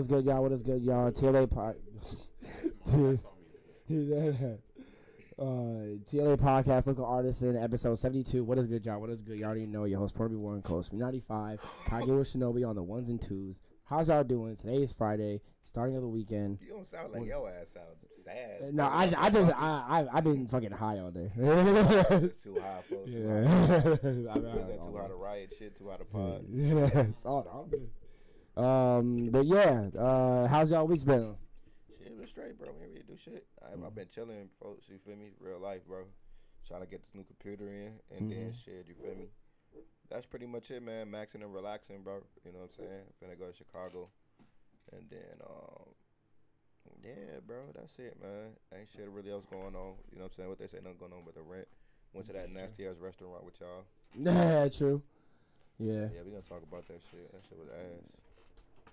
is good, y'all? What is good, y'all? TLA pod. uh, TLA podcast, local artisan, episode seventy-two. What is good, y'all? What is good? Y'all already know your host, Porter Warren Coast, ninety-five. Kage with Shinobi on the ones and twos. How's y'all doing? Today is Friday, starting of the weekend. You don't sound like your ass sound sad. No, I, I just I, I I've been fucking high all day. Too high, folks. Too yeah, high. I've been What high that? all Too high to riot shit. Too high to pod. Yeah, it's all all good. Um, but yeah, uh, how's y'all weeks been? Shit, been straight, bro. We ain't really do shit. I, I've been chilling, folks. You feel me? Real life, bro. Trying to get this new computer in, and then shit. You feel me? That's pretty much it, man. Maxing and relaxing, bro. You know what I'm saying? Finna go to Chicago, and then um, yeah, bro. That's it, man. Ain't shit really else going on. You know what I'm saying? What they say, nothing going on but the rent. Went to that nasty ass restaurant with y'all. Yeah, true. Yeah, Yeah, we gonna talk about that shit. That shit was ass.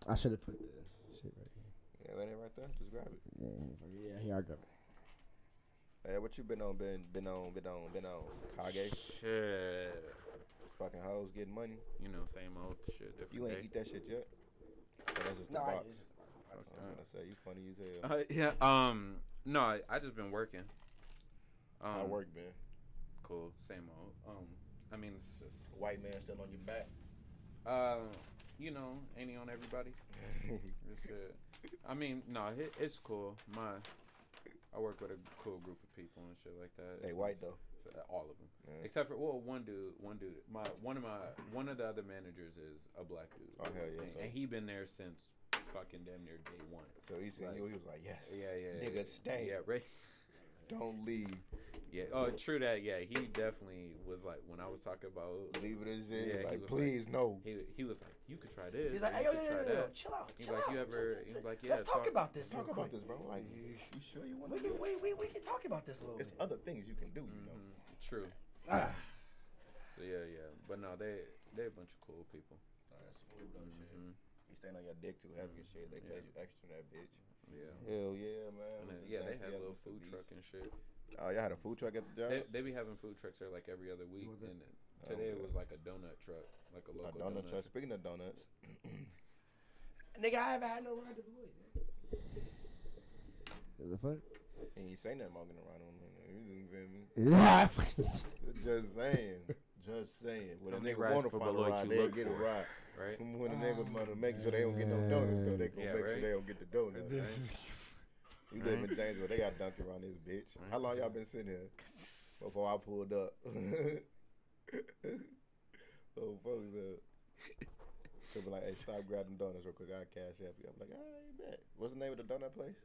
I should have put the shit right here. Yeah, that ain't right there. Just grab it. Yeah, yeah, here I grab it. Hey, what you been on? Been been on? Been on? Been on? Kage, Shit. fucking hoes getting money. You know, same old shit, different You ain't day. eat that shit yet. Oh, that's just the No, I, box. it's just the box. I was Uh, gonna say you funny as hell. Uh, yeah. Um. No, I, I just been working. Um, How work been? Cool. Same old. Um. I mean, it's just. White man still on your back. Uh. You know, ain't he on everybody's? It's, I mean, no, it, it's cool. My. I work with a cool group of people and shit like that. they It's white nice. though. Uh, All of them, Yeah. except for well, one dude. One dude. My one of my one of the other managers is a black dude. Oh hell yeah! and, So, and he been there since fucking damn near day one. so he seen like- you. He was like, yes. Yeah, yeah. Nigga, yeah. stay. Yeah, right. Don't leave. Yeah. Oh, true that. Yeah, he definitely was like when I was talking about. Leave it as Yeah, is. he like, was please no. He he was like, you could try this. He's like, or hey, you yo, yo, try yo, yo, that." chill out, He's chill like, out. you ever- Just- he's just- like, yeah, let's talk talk- about this. Talk real about quick. this, bro. Like, you, you sure you want We to? can, we, we, we can talk about this a little It's bit. other things you can do. You know. Mhm, True. Ah. So yeah, yeah. But no, they they a bunch of cool people. That's smooth though, shit. You staying on your dick too heavy and shit. They Yeah. paid you extra in that bitch. Yeah. Hell yeah, man. And then, This yeah, they nasty had a little food Beast. truck and shit. Oh, y'all had a food truck at the job? They, they be having food trucks there like every other week, it? and then Oh, today it was like a donut truck, like a a local donut donut. truck. Speaking of donuts, Nigga, I haven't had no ride to Beloit. The fuck? and you say nothing about getting around on me. You feel me? Just saying. Just saying. When a How nigga rides want to for find a Beloit ride, you they'll look get a for? ride. Right? When a nigga oh, want to make sure they don't get no donuts, though, they gonna Yeah, make sure right. they don't get the donuts. man. You live in Janesville, they got donkey around this bitch. Right. How long y'all been sitting here before I pulled up? oh, folks, uh, so be like, hey, stop grabbing donuts real quick. I'll cash app you. I'm like, all right, bet. What's the name of the donut place?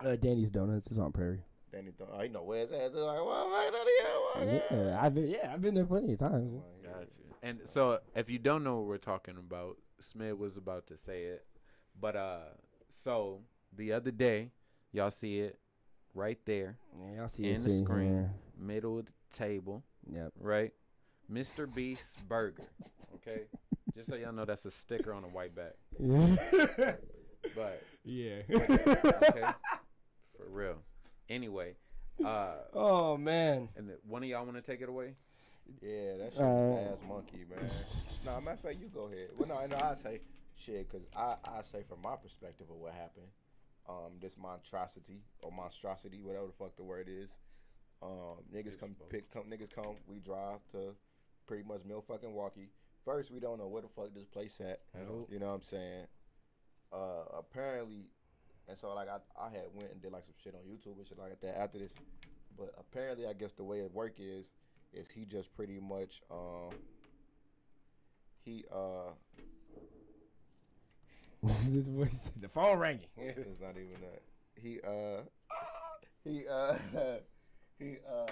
Uh, Danny's Donuts is on Prairie. Danny Donuts. Oh, you know where it's at. They're like, well, right out of here. Yeah, I've been yeah, I've been there plenty of times. Gotcha. And so, if you don't know what we're talking about, Smith was about to say it, but uh, so the other day, y'all see it right there, Yeah, y'all see In it the sitting screen. here. middle of the table, Yep. right? Mr. Beast Burger. Okay, just so y'all know, that's a sticker on a white back. But yeah. okay, for real. Anyway, uh, oh man. and the, one of y'all want to take it away? Yeah, that's shit Uh, ass monkey, man. nah, matter of fact, you go ahead. Well, no, no, I say shit, cause I I say from my perspective of what happened, um, this monstrosity or monstrosity, whatever the fuck the word is. Um, niggas come pick, come niggas come. We drive to pretty much Mill fucking Walkie. First, we don't know where the fuck this place at. Nope. You know what I'm saying? Uh, apparently, and so like I I had went and did like some shit on YouTube and shit like that after this. But apparently, I guess the way it work is, is he just pretty much um he uh the phone ringing. it's not even that he uh he uh he uh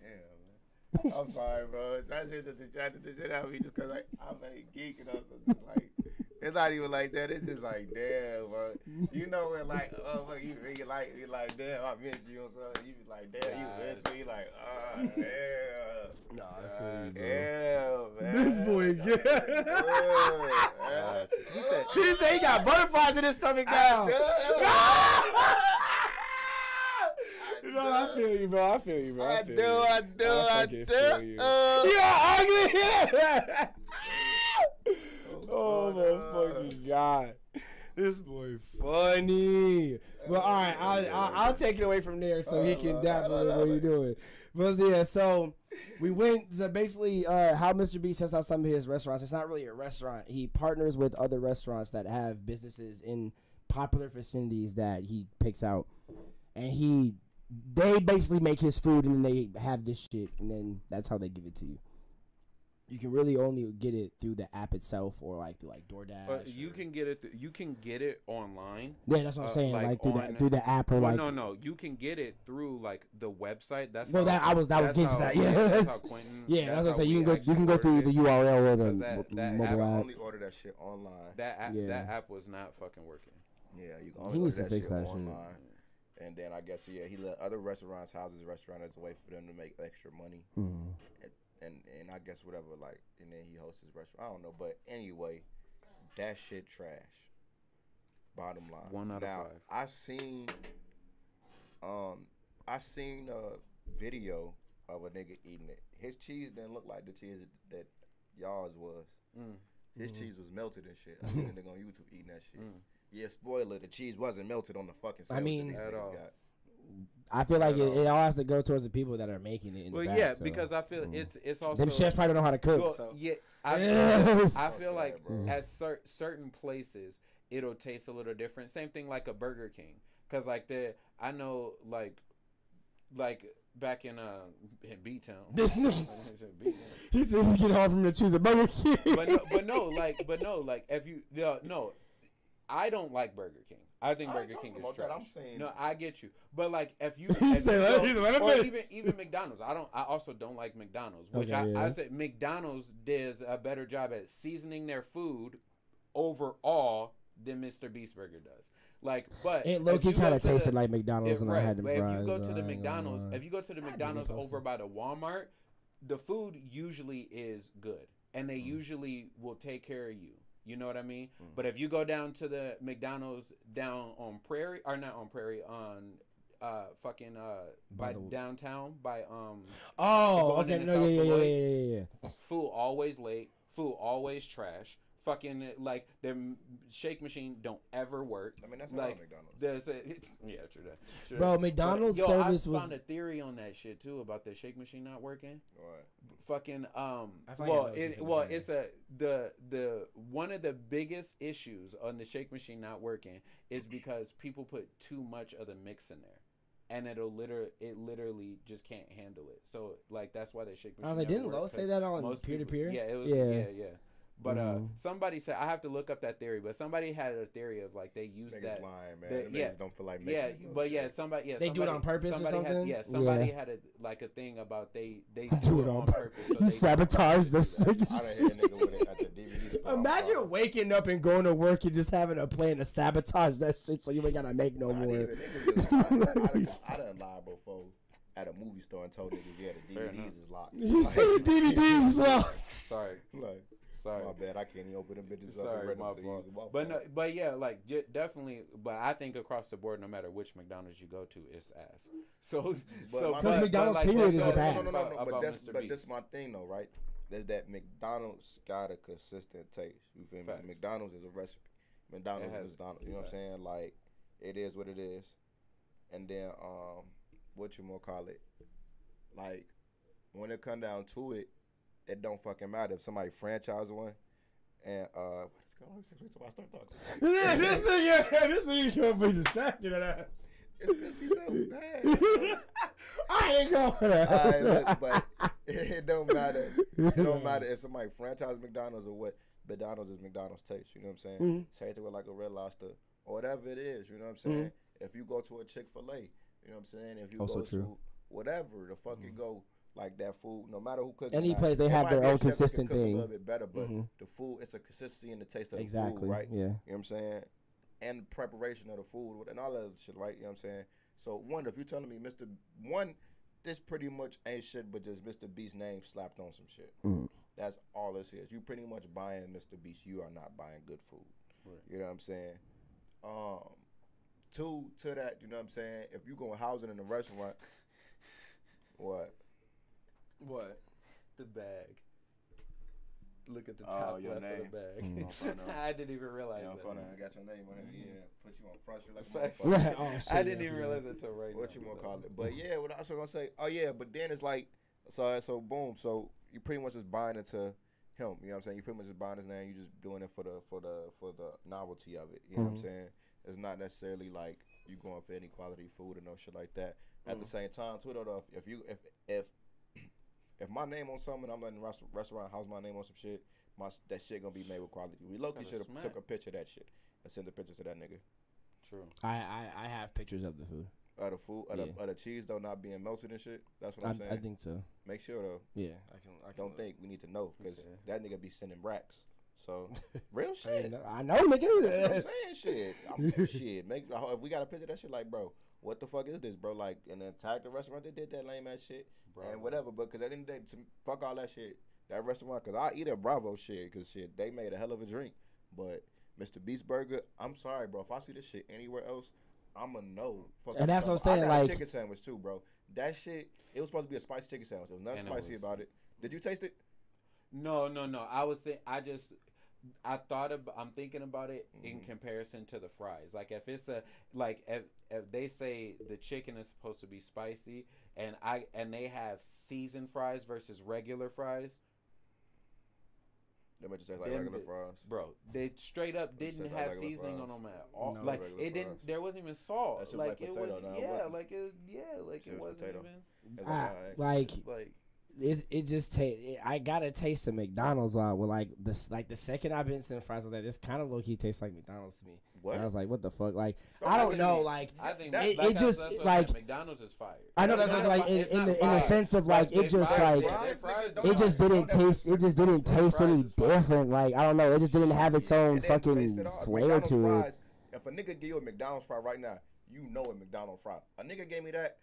damn man. I'm sorry, bro. That's just to distract the shit out of me just cause like I'm a geek and I'm just like it's not even like that. It's just like damn, bro. You know when like oh look, you, you like you like damn I missed you or something. You be like damn you missed me like ah damn. Nah, I feel you, bro. Yeah, man. This boy good. Yeah, He said, He said he got butterflies in his stomach now. no, I feel you, bro. I feel you, bro. I I feel do, you. I do, I fucking do. feel you. Uh, You're ugly. oh Oh, my God. fucking god. This boy funny. But all right, I'll, I'll, I'll take it away from there so he can dabble in what he's doing. But yeah, so we went to basically uh, how Mr. B sets out some of his restaurants. It's not really a restaurant. He partners with other restaurants that have businesses in popular vicinities that he picks out, and he they basically make his food and then they have this shit and then that's how they give it to you. You can really only get it through the app itself or like through like DoorDash. But you or- can get it. Th- you can get it online. yeah, that's what I'm uh, saying. like Like, through on- the through the app or Well, like no, no, you can get it through like the website. That's Well, that- I was- that was that's getting to that, yeah. that's That's- how Quentin- yeah, that's, what I'm saying. You can go you can go actually through the. URL or the that- mo- that mobile app app. only order that shit online. That app, Yeah. that app was not fucking working. Yeah, you can He only needs order to fix shit that shit. online. And then I guess yeah, he let other restaurants, houses, restaurants as a way for them to make extra money. Mhm. And and I guess whatever, like, and then he hosts his restaurant. I don't know, but anyway, that shit trash. Bottom line. One out of five. I seen, um, I seen a video of a nigga eating it. His cheese didn't look like the cheese that y'all's was. Mm. His Mhm. cheese was melted and shit. I seen a nigga on YouTube eating that shit. Mm. Yeah, spoiler, the cheese wasn't melted on the fucking I mean- At all. got. I feel like it, all. it all has to go towards the people that are making it in Well, the back. yeah, so. because I feel mm. it's it's also them chefs probably don't know how to cook. well, so. yeah. I Yes. I feel that, like bro. at cer- certain places it'll taste a little different. Same thing like a Burger King, cause like the I know like like back in uh in B Town. This nigga- He said he's getting hard for me to choose a Burger King. but no, but no, like, but no, like, if you, no, no, I don't like Burger King. I think I Burger King is about that. trash. I'm saying- no, I get you, but like, if you, He if said, "Let- he said, let or even even McDonald's, I don't, I also don't like McDonald's, which Okay, I, I said McDonald's does a better job at seasoning their food overall than Mr. Beast Burger does. Like, but it if low key kind of to the- tasted like McDonald's if, when I had them but fries. if you go to the I ain't gonna McDonald's, if you go to the McDonald's over by the Walmart, the food usually is good, and they Mm. usually will take care of you. You know what I mean? Mm. But if you go down to the McDonald's down on Prairie, or not on Prairie, on uh fucking uh By by, the- downtown by um oh, okay, no, yeah, yeah, yeah, yeah, yeah, yeah. food always late, food always trash. Fucking like their m- shake machine don't ever work. I mean, that's not Like, McDonald's. There's a, yeah, true that. True Bro, that. McDonald's But, yo, service I was- found a theory on that shit too about the shake machine not working. What? Fucking um, I feel like I know well, it, well, say. it's a the the one of the biggest issues on the shake machine not working is because people put too much of the mix in there. And it'll liter it literally just can't handle it. So like that's why they shake machine. I was didn't work, Lowe's say 'cause that on peer to peer. Yeah, it was. Yeah. Yeah, yeah. But uh, Mhm. somebody said I have to look up that theory. But somebody had a theory of like they use Niggas that. lying, man. the- yeah. niggas don't feel like making Yeah, but shit. yeah, somebody. Yeah, They do it on purpose or somebody Had, yeah, somebody Yeah. had a like a thing about they they Do it on purpose. so You sabotage the I done hit a nigga with it at the DVD. store. I'm Imagine waking up and going to work and just having a plan to sabotage that shit so you ain't gotta make no Nah, more. nigga, niggas just- I, I, done- I done lied before at a movie store and told niggas, yeah, the DVDs is locked. You see the DVDs is locked. Sorry, Like, sorry. my bad, I can't even open them bitches up. Sorry, rent my them you. fault. My But no, but yeah, like j- definitely. But I think across the board, no matter which McDonald's you go to, it's ass. So, But so my- but- Because but McDonald's like period what is you just ass. No, no, no, no, about- but that's but this Beast. my thing though, right? There's that McDonald's got a consistent taste. You feel me? Facts. McDonald's is a recipe. McDonald's has- is McDonald's. You know what I'm saying? Like it is what it is. And then um, what you more call it? Like when it come down to it, it don't fucking matter if somebody franchise one. And uh, what is going on? Wait till I start talking. Yeah, this nigga, this nigga gonna be distracted at us. It's because he's so bad. I ain't going Alright, look, to. but it don't matter. It don't matter if somebody franchise McDonald's or what. McDonald's is McDonald's taste. You know what I'm saying? Mhm. Same thing with like a Red Lobster or whatever it is. You know what I'm saying? If you go to a Chick Fil A, you know what I'm saying? If you Also go true. to whatever the fuck you go, like that food, no matter who cooks. Any place, they have their own chef that can consistent cook A thing. little bit better, but Mhm. the food, it's a consistency in the taste of the Exactly. food, right? Yeah. You know what I'm saying? And the preparation of the food and all that shit, right? You know what I'm saying? So one, if you're telling me Mr. One, this pretty much ain't shit but just Mr. Beast's name slapped on some shit. Mhm. That's all this is. You pretty much buying Mr. Beast. You are not buying good food. Right. You know what I'm saying? Um two to that, you know what I'm saying? If you go housing in a restaurant, what? What? the bag. look at the Oh, top your left name. of the bag. Mm. Oh, I didn't even realize Yeah, that. phone, I got your name on here. Yeah, put you on front street like a Facts. motherfucker. oh, shit, I didn't even realize it until right what now. you want to call it. But yeah, what I was gonna say. Oh yeah, but then it's like, so so boom. So you pretty much just buying into him. You know what I'm saying? You pretty much just buying his name. You just doing it for the for the for the novelty of it. You know what I'm Mhm. saying? It's not necessarily like you going for any quality food or no shit like that. At the same time, too, though, if, if you if if if my name on something, I'm letting the rest, restaurant house my name on some shit. My that shit gonna be made with quality. We Loki should have took a picture of that shit and send the picture to that nigga. True. I, I I have pictures of the food. Of the food, of, Yeah. the, of the cheese though not being melted and shit. That's what I, I'm saying. I think so. Make sure though. Yeah, I can. I can Don't think we need to know because Okay. that nigga be sending racks. So real I, shit. know, I know, nigga. I'm saying shit. I'm, shit. Make if we got a picture of that shit, like bro, what the fuck is this, bro? Like, and then tag the restaurant that did that lame ass shit Bravo. and whatever. But because at the end of the day, to, fuck all that shit. That restaurant, because I eat at Bravo shit, because shit, they made a hell of a drink. But Mr. Beast Burger, I'm sorry, bro. If I see this shit anywhere else, I'm a no. Fuck And that's what I'm saying, I got a like- chicken sandwich too, bro. That shit, it was supposed to be a spicy chicken sandwich. There was nothing And it spicy was. about it. Did you taste it? No, no, no. I was saying I just I thought about I'm thinking about it in Mhm. comparison to the fries. Like if it's a like if if they say the chicken is supposed to be spicy and I and they have seasoned fries versus regular fries, They might just taste like Them regular fries. bro, they straight up didn't tastes like have seasoning fries. on them at all. No. like Regular it didn't. There wasn't even salt. That shit like like it was. nah, it yeah, wasn't. like it. Yeah, like Shit it was wasn't potato. even. It's like Like it, it just taste. I got a taste of McDonald's uh, with like this. Like the second I've been to fries, I was like, this kind of low key tastes like McDonald's to me. what? And I was like, what the fuck? Like Don't I don't know. me. Like I think that- that, it- like it I- just, that's like- McDonald's is fire. I know No, that's what like in, in the in the sense of like it just fire. like Yeah, Fries, their nigga, fries don't is it just didn't taste. It just didn't taste any different. Like I don't know. It just didn't have its own It didn't taste fucking flair to it. If a nigga give you a McDonald's fry right now, you know a McDonald's fry. A nigga gave me that.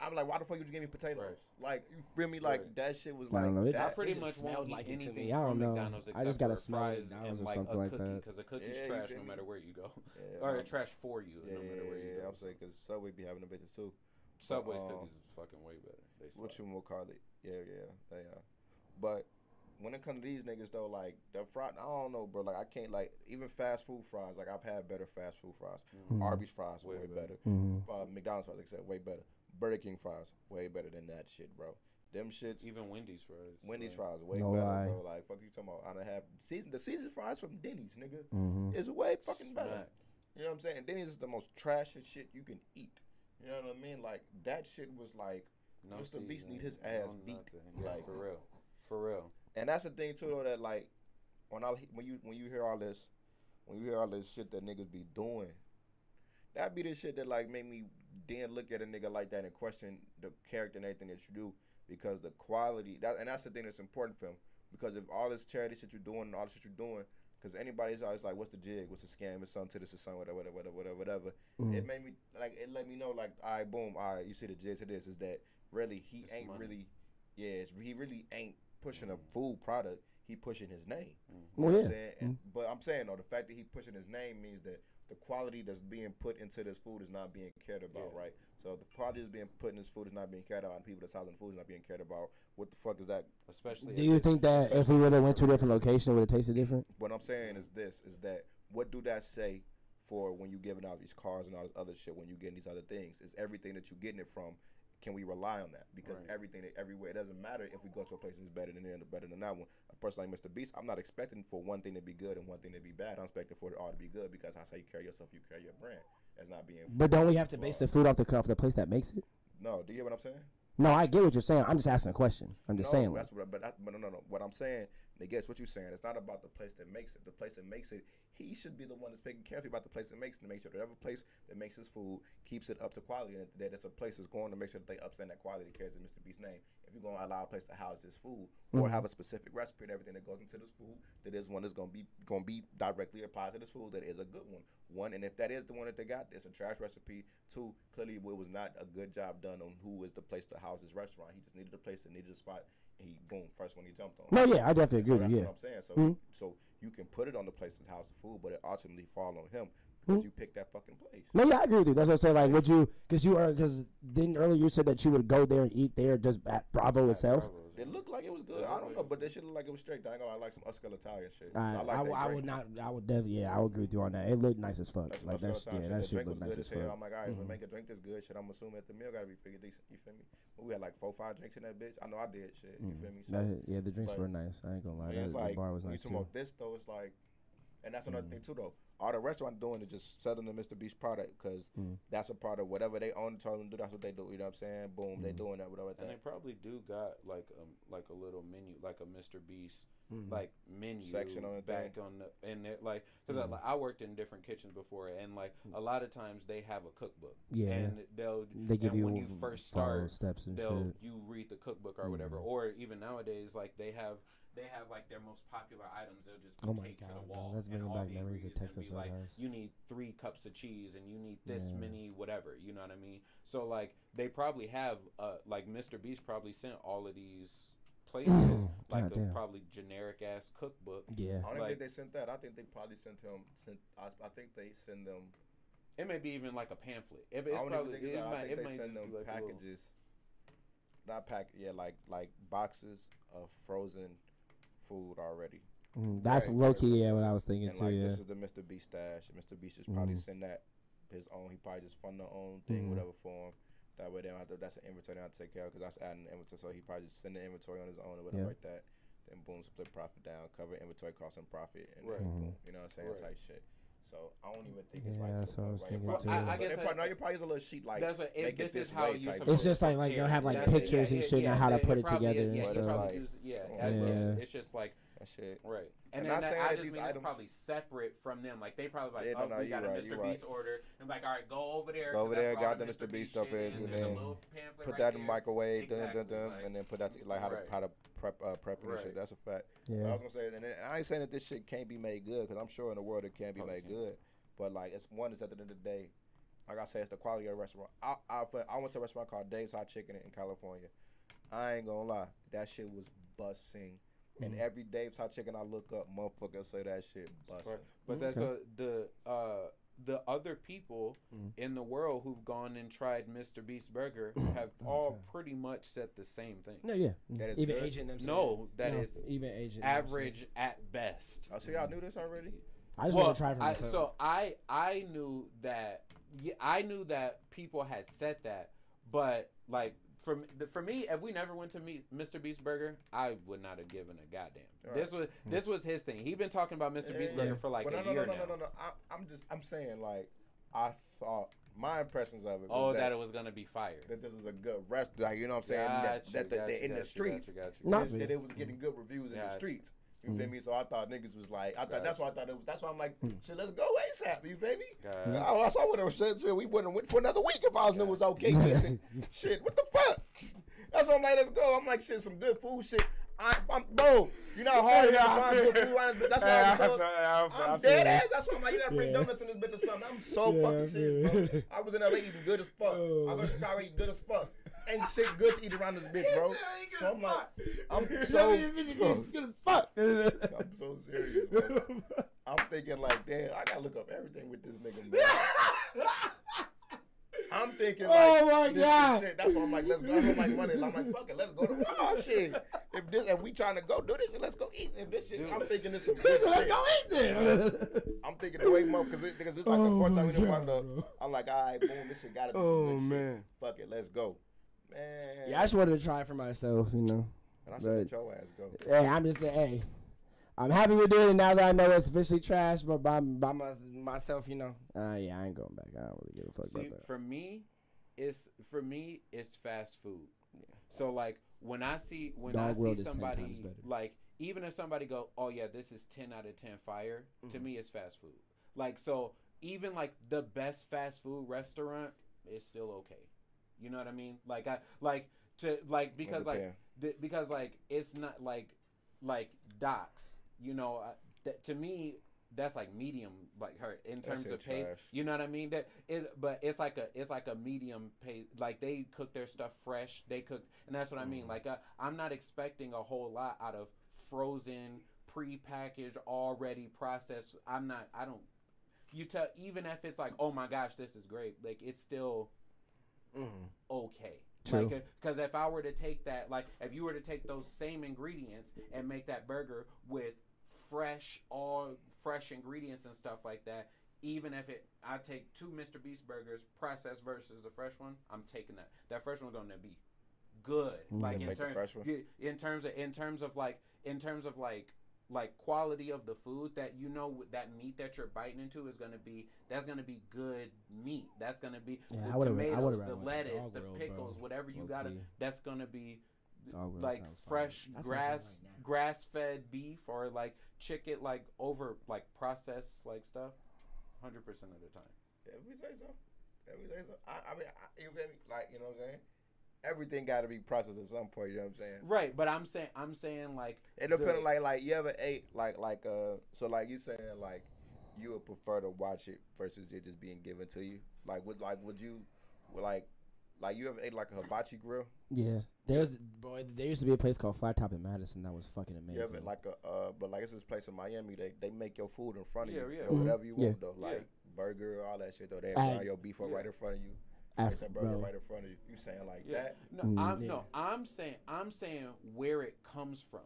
I'm like, why the fuck you just give me potatoes? Like, you feel me? Like Right. that shit was like. don't know, it that. I pretty just much smelled won't like it to anything me. I don't from know. I just got a for smell fries McDonald's and or like something a like cookie, that. Because a cookie's Yeah, trash no matter where you go, Yeah, or nah. trash for you Yeah, no matter where you yeah, go. I'm saying because Subway be having the bitches too. Subway's um, cookies is fucking way better. They What slap. you will call it? Yeah, yeah, they are. But when it comes to these niggas though, like the fry, I don't know, bro. Like I can't like even fast food fries. Like I've had better fast food fries. Mhm. Mhm. Arby's fries Way way, better. better. Mhm. Uh, McDonald's fries, like I said, way better. Burger King fries, way better than that shit, bro. Them shits. Even Wendy's fries. Wendy's like, fries, way No better, lie. bro. Like fuck you talking about? I don't have season the season fries from Denny's, nigga, Mhm. is way fucking better. You know what I'm saying? Denny's is the most trashy shit you can eat. You know what I mean? Like that shit was like, No Mr. Beast seasoning, need his no ass beat. nothing. Yeah, Like- for real, for real. and that's the thing too, though. That like when I when you when you hear all this, when you hear all this shit that niggas be doing, that be the shit that like made me then look at a nigga like that and question the character and everything that you do because the quality that and that's the thing that's important for him because if all this charity shit you're doing and all this shit you're doing because anybody's always like what's the jig what's the scam it's something to this or something whatever whatever whatever whatever Mhm. it made me like it let me know like all right boom all right you see the jig to this is that really he It's ain't money. really yeah it's, he really ain't pushing a food product he pushing his name Mhm. you Well, know yeah. what I'm saying? And, but I'm saying though, the fact that he pushing his name means that the quality that's being put into this food is not being cared about, Yeah. right? So the quality that's being put in this food is not being cared about, and people that's housing food is not being cared about. What the fuck is that? Especially. Do you think that if we would have went to a different location, it would have tasted different? What I'm saying is this: is that what do that say for when you giving out these cars and all this other shit? When you getting these other things, is everything that you're getting it from? Can we rely on that? Because Right. everything, everywhere, it doesn't matter if we go to a place that's better than it, better than that one. A person like Mr. Beast, I'm not expecting for one thing to be good and one thing to be bad. I'm expecting for it all to be good because that's how you carry yourself. You carry your brand as not being. But don't we have to base the food off the cuff, the place that makes it? No, do you hear what I'm saying? No, I get what you're saying. I'm just asking a question. I'm just no, saying. That's what, but, I, but no, no, no. What I'm saying, nigga, guess what you're saying. It's not about the place that makes it. The place that makes it, he should be the one that's taking care of you about the place that makes it. To make sure that every place that makes his food keeps it up to quality, and that it's a place that's going to make sure that they upstand that quality cares in Mr. Beast's name. If you're gonna allow a place to house his food or Mhm. have a specific recipe and everything that goes into this food, that is one that's gonna be gonna be directly applied to this food. That is a good one. One, and if that is the one that they got, it's a trash recipe. Two, clearly it was not a good job done on who is the place to house his restaurant. He just needed a place that needed a spot, he boom, first one he jumped on. no, yeah, I definitely So agree. that's with you, what I'm saying. So, Mhm. so you can put it on the place that house the food, but it ultimately fall on him 'cause you picked that fucking place. No, yeah, I agree with you. That's what I'm saying. Like, would you? Because you are. Because then earlier you said that you would go there and eat there just at Bravo itself. It looked like it was good. I don't know, but that shit looked like it was straight. I ain't gonna lie, I like some Oscar Italian shit. I, I like I, that I would not. I would definitely. Yeah, I would agree with you on that. It looked nice as fuck. That's like that's yeah, that The shit looked nice good as fuck. I'm like, all right, Mhm. we make a drink this good shit. I'm assuming that the meal gotta be pretty decent. You feel me? But we had like four, five drinks in that bitch. I know I did shit. You Mhm. feel me? So, That- yeah, the drinks were nice. I ain't gonna lie. That, the bar was nice you too. this though, it's like, and that's another Mm. thing too though. All the restaurant doing is just selling the Mr. Beast product because Mm. that's a part of whatever they own. Tell them to do. That's what they do. You know what I'm saying? Boom, they Mm. doing that. Whatever. And they probably do got like um like a little menu, like a Mr. Beast Mhm. like menu Section on the back thing. on the and it like because Mhm. I, I worked in different kitchens before and like a lot of times they have a cookbook Yeah. and they'll they give and you, when you first start, steps and they'll shit. you read the cookbook or whatever Mhm. or even nowadays like they have they have like their most popular items they'll just Oh my take to god, the bro, wall that's bringing back memories of Texas be like you need three cups of cheese and you need this Yeah. many whatever you know what I mean so like they probably have uh like Mr. Beast probably sent all of these places like a Goddamn. probably generic ass cookbook Yeah. I don't like- think they sent that. I think they probably sent him. Sent. I, I think they send them. It may be even like a pamphlet. It, I it's don't probably even think it it's that. might, I it think they send them like a little- packages. Not pack. Yeah, like like boxes of frozen food already. Mm, that's Right, low key. Yeah, what I was thinking and too. like Yeah. this is the Mr. Beast stash. Mr. Beast just probably Mhm. send that his own. He probably just fund their own thing, Mhm. whatever form. That way they don't have to. That's an inventory they don't have to take care of because that's adding inventory. So he probably just send the inventory on his own or whatever Yeah. like that. Then boom, split profit down, cover inventory cost and profit, and Right. then boom, you know what I'm saying? Right. Type shit. So I don't even think it's Yeah, like. to that's what I was right? thinking It too. is I- a I little- guess it I- probably, no, you probably use a little sheet like. That's what it, make it this this is how way you type supposed shit. It's just like like they'll have like That's it, pictures yeah, and shit yeah, and how to put they it together yeah, and yeah, But it's stuff. like- use- yeah, yeah, yeah. It's just like That shit. right, I'm and not then that, saying I just these mean it's probably separate from them. Like they probably like, Yeah, oh, no, we you got a right, Mr. Beast right. order, and like, all right, go over there. Go over there, where got the Mr. Beast stuff shit is, is. and There's a then little pamphlet Put right that in the there. microwave, dun, dun, dun, like- and then put that to, like how Right. to how to prep uh, prep and shit. That's a fact. But I was gonna say, and then, I ain't saying that this shit can't be made good because I'm sure in the world it can be Probably made can. good. But like, it's one is at the end of the day, like I said, it's the quality of the restaurant. I I, I went to a restaurant called Dave's Hot Chicken in California. I ain't gonna lie, that shit was busting. And Mhm. every Dave's Hot Chicken I look up, motherfuckers say that shit busting. Right. But Mm, that's okay. a, the uh the other people Mm. in the world who've gone and tried Mr. Beast Burger have all pretty much said the same thing. No, yeah. That is Even good? agent them. No, that no, it's even agent. average at best. I see y'all knew this already. I just Well, want to try it for I, myself. so I I knew that yeah, I knew that people had said that, but like for for me, if we never went to meet Mr. Beast Burger, I would not have given a goddamn. Right. This was this was his thing. He been talking about Mr. Beast Yeah. Burger for like But a no, no, year no, no, now. no, no, no. I, I'm just, I'm saying, like, I thought my impressions of it was Oh, that, that, it was gonna be fire. that this was a good restaurant. Like, you know what I'm saying? Got that you, that, the, got the, you, in the you, streets, got got. Not that it was getting good reviews in the streets. You feel Mhm. me? So I thought niggas was like, I thought Got that's why I thought it was. That's why I'm like, Hmm. shit, let's go ASAP. You feel me? Got Oh, that's why I would have said, shit, we wouldn't have went for another week if I was knew it was okay. Listen, shit, what the fuck? That's why I'm like, let's go. I'm like, shit, some good food shit. I, I'm, bro, you know how hard it is to find good food. around this bitch? That's why I'm so. I'm dead ass. That's why I'm like, you gotta bring Yeah. donuts in this bitch or something. I'm so Yeah, fucking serious, man. bro. I was in LA eating good as fuck. I go to Chicago eating good as fuck. Ain't shit good to eat around this bitch, bro. So I'm like, I'm so, bro, good as fuck. I'm so serious, bro. I'm thinking like, damn, I gotta look up everything with this nigga, man. I'm thinking oh like, Oh my God. Shit. That's why I'm like, let's go. I'm like, money. I'm like, fuck it, let's go to raw shit. If this, if we trying to go do this, shit, let's go eat. If this shit, I'm thinking this some good Listen, let's shit. go eat there. I'm thinking way more because because this like Oh the first time my we done God, found the. I'm like, all right, boom, this shit gotta be Oh, some good man. shit. Fuck it, let's go, man. Yeah, I just wanted to try it for myself, you know. and I but- should let your ass go. Hey, I'm just saying, hey, I'm happy we're doing it now that I know it's officially trash, but by, by my, myself, you know, uh, yeah, I ain't going back. I don't really give a fuck See, about that. for me, it's for me, it's fast food. Yeah. So like when I see when Dog I World see is 10 somebody times like even if somebody go, oh yeah, this is ten out of ten fire. Mm-hmm. To me, it's fast food. Like so, even like the best fast food restaurant is still okay. You know what I mean? Like I like to like because like th- because like it's not like like docs. You know, uh, that to me that's like medium like her in terms of pace. trash. You know what I mean? That is, but it's like a it's like a medium pace. Like they cook their stuff fresh. They cook, and that's what I mean. Like uh, I'm not expecting a whole lot out of frozen, pre-packaged, already processed. I'm not. I don't. you tell even if it's like, oh my gosh, this is great. Like it's still Mm. okay. True. Because if I were to take that, like, if you were to take those same ingredients and make that burger with fresh, all fresh ingredients and stuff like that, even if it, I take two Mr. Beast burgers, processed versus the fresh one, I'm taking that. That fresh one's gonna be good. Like in the terms, fresh one? in terms of, in terms of like, in terms of like, like quality of the food that you know that meat that you're biting into is gonna be that's gonna be good meat. That's gonna be Yeah, the I would've- I tomatoes, would've the rather went to lettuce, Dog the World, pickles, bro. whatever you gotta. That's gonna be Dog like fresh That grass right now. grass fed beef or like chicken like over like processed like stuff. Hundred percent of the time. If we say so, if we say so. I, I mean, I, you feel me? Like, you know what I'm saying? Everything got to be processed at some point. You know what I'm saying? Right, but I'm saying I'm saying like It depends. Like, like you ever ate like, like, uh, so like you saying like you would prefer to watch it versus it just being given to you. Like, would like would you, would, like, like you ever ate like a hibachi grill? Yeah, there's boy. There used to be a place called Flat Top in Madison that was fucking amazing. Yeah, but like a, uh, but like it's this place in Miami. They they make your food in front of Yeah, you. yeah. Yo, whatever you Mhm. want though, Yeah. like burger, all that shit though. They I- fry your beef up Yeah. right in front of you. Af- Make that burger bro. right in front of you. You saying like Yeah. that? No, Mm, I'm yeah. no, I'm saying I'm saying where it comes from.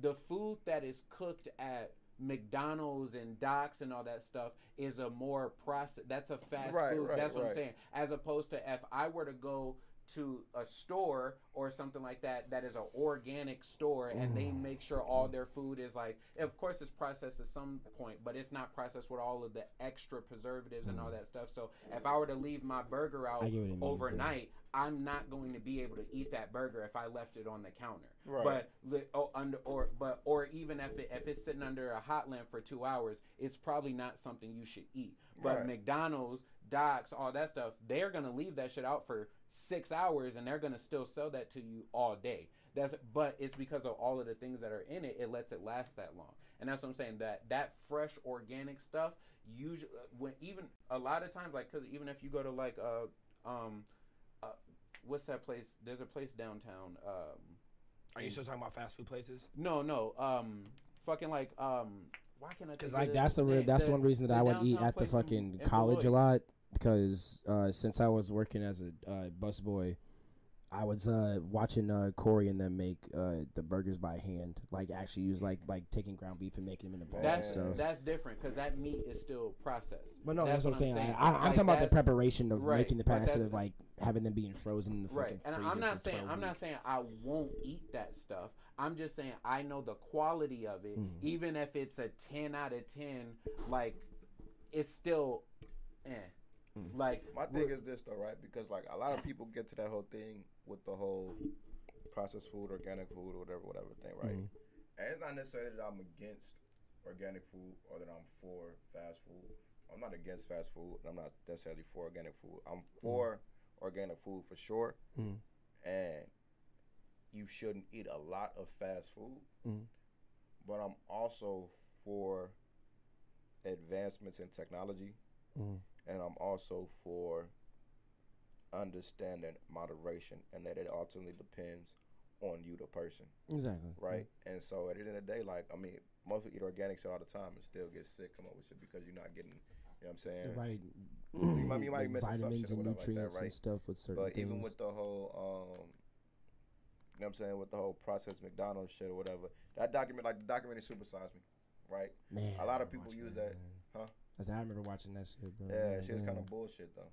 The food that is cooked at McDonald's and Docs and all that stuff is a more process. That's a fast Right, food. right, that's what I'm saying. As opposed to if I were to go to a store or something like that that is an organic store and they mm. make sure all their food is like of course it's processed at some point but it's not processed with all of the extra preservatives and all mm. that stuff so if i were to leave my burger out I get what it means, yeah. overnight i'm not going to be able to eat that burger if i left it on the counter Right. but li- oh, under or but or even if it, if it's sitting under a hot lamp for two hours it's probably not something you should eat but Right. mcdonald's docs all that stuff they're gonna leave that shit out for six hours and they're gonna still sell that to you all day that's but it's because of all of the things that are in it it lets it last that long and that's what i'm saying that that fresh organic stuff usually when even a lot of times like because even if you go to like uh um uh, what's that place there's a place downtown um Are you still talking about fast food places? no, no. Um, fucking like um. Why can I? Because like that's the real, that's the one reason that I would eat at the fucking college a lot because uh, since I was working as a uh, busboy, I was uh, watching uh, Corey and them make uh, the burgers by hand, like actually use like like taking ground beef and making them in the balls That's and stuff. that's different because that meat is still processed. But no, that's, what I'm saying. I, I, I'm Like, talking about the preparation of right, making the pasta, of like having them being frozen in the Right, fucking and freezer I'm not saying I'm not saying I won't eat that stuff. I'm just saying I know the quality of it, Mhm. even if it's a ten out of ten. Like, it's still, eh. Mm. Like My thing is this though, right? Because like a lot of people get to that whole thing with the whole processed food, organic food, or whatever, whatever thing, right? Mhm. And it's not necessarily that I'm against organic food or that I'm for fast food. I'm not against fast food, and I'm not necessarily for organic food. I'm for organic food for sure, Mhm. and you shouldn't eat a lot of fast food. Mhm. But I'm also for advancements in technology. And I'm also for understanding moderation and that it ultimately depends on you, the person, Exactly. right? And so at the end of the day, like, I mean, most people eat organic shit all the time and still get sick, come up with shit because you're not getting, you know what I'm saying? The right. You might- you might be vitamins and whatever like that, nutrients right? and stuff with certain But things. even with the whole, um, you know what I'm saying, with the whole processed McDonald's shit or whatever, that document, like the documentary Supersize Me, right? man, a lot of people use that, man. huh? I said I remember watching that shit, bro. Yeah, Man, shit was kind of bullshit though.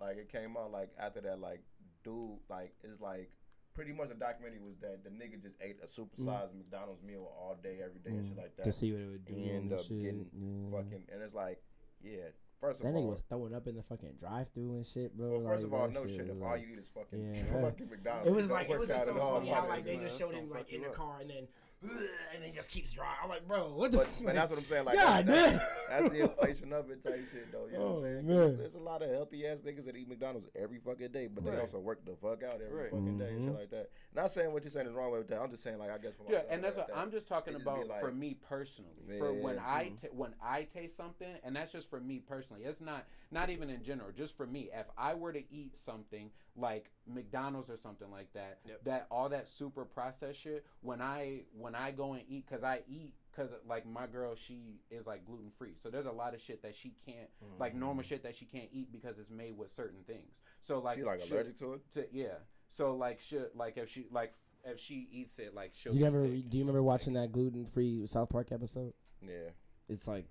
Like it came out like after that, like dude, like it's like pretty much the documentary was that the nigga just ate a supersized McDonald's meal all day, every day, and shit Mm. like that. to see what it would do. and he and ended up shit. getting yeah. fucking, and it's like, yeah. First of That all, nigga was throwing up in the fucking drive-through and shit, bro. well, first like, of all, no shit. was If all you eat is fucking Yeah. fucking McDonald's, It was like it was just so funny how like they just showed him like in the car and then and then just keeps driving. I'm like, bro, what the? But, fuck? but that's what I'm saying. Like, God that's, damn. that's, that's the inflation of it, type shit, though. You know Oh, what I'm saying? 'Cause man. There's a lot of healthy ass niggas that eat McDonald's every fucking day, but they also work the fuck out every Right. fucking day and shit Mhm. like that. Not saying what you're saying is wrong with that. I'm just saying, like, I guess for Yeah, and that's like what that. I'm just talking It just be about for me personally. For when Yeah. I ta- when I taste something, and that's just for me personally. It's not not even in general, just for me. If I were to eat something like McDonald's or something like that, Yep. that all that super processed shit, when I when I go and eat, cause I eat Cause like my girl, she is like gluten free, so there's a lot of shit that she can't, like normal mm. shit that she can't eat because it's made with certain things. So like, she like she'll- allergic to it. to yeah. So like, should like if she like if she eats it, like she'll. Do you be ever do you remember shit. watching that gluten free South Park episode? Yeah. It's like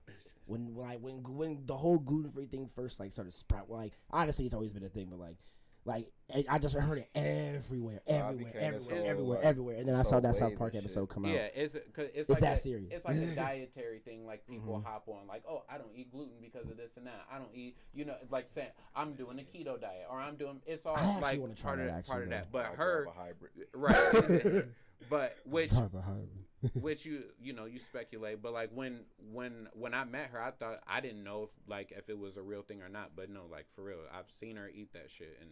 when when I when when the whole gluten free thing first like started sprout. Like honestly, it's always been a thing, but like like I- I just heard it everywhere, everywhere, became this everywhere, whole, everywhere, everywhere. And then I saw that South Park and shit. episode come out. Yeah, it's cause it's, It's like that a, serious. It's like a dietary thing. Like people hop on, like, oh, I don't eat gluten because of this and that. I don't eat, you know, like saying I'm doing a keto diet or I'm doing. It's all I like wanna try part of that, part of that. though. But I'll her, a hybrid. right? but which which you you know you speculate but like when when when i met her i thought i didn't know if like if it was a real thing or not but no like for real i've seen her eat that shit and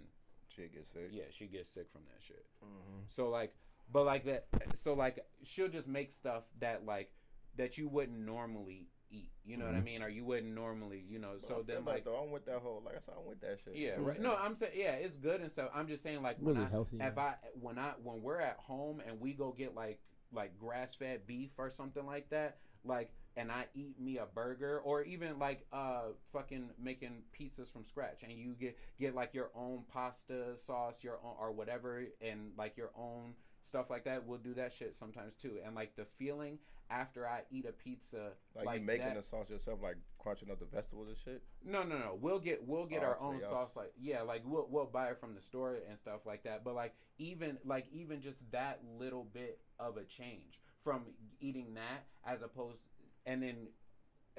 Shit gets sick. yeah she gets sick from that shit Mm-hmm. so like but like that so like she'll just make stuff that like that you wouldn't normally eat you know what i mean or you wouldn't normally you know But so I then like like though, I'm with that whole like I said, I'm with that shit. yeah right no I'm i'm saying yeah it's good and stuff i'm just saying like when Really I, healthy. if I when I when we're at home and we go get like like grass fed beef or something like that, like and I eat me a burger or even like uh fucking making pizzas from scratch and you get get like your own pasta sauce, your own or whatever and like your own stuff like that, we'll do that shit sometimes too. And like the feeling after I eat a pizza Like, like you making that, the sauce yourself, like crunching up the vegetables and shit. no, no, no. We'll get we'll get Oh, our own sauce. Like yeah, like we'll we'll buy it from the store and stuff like that. But like even like even just that little bit of a change from eating that as opposed and then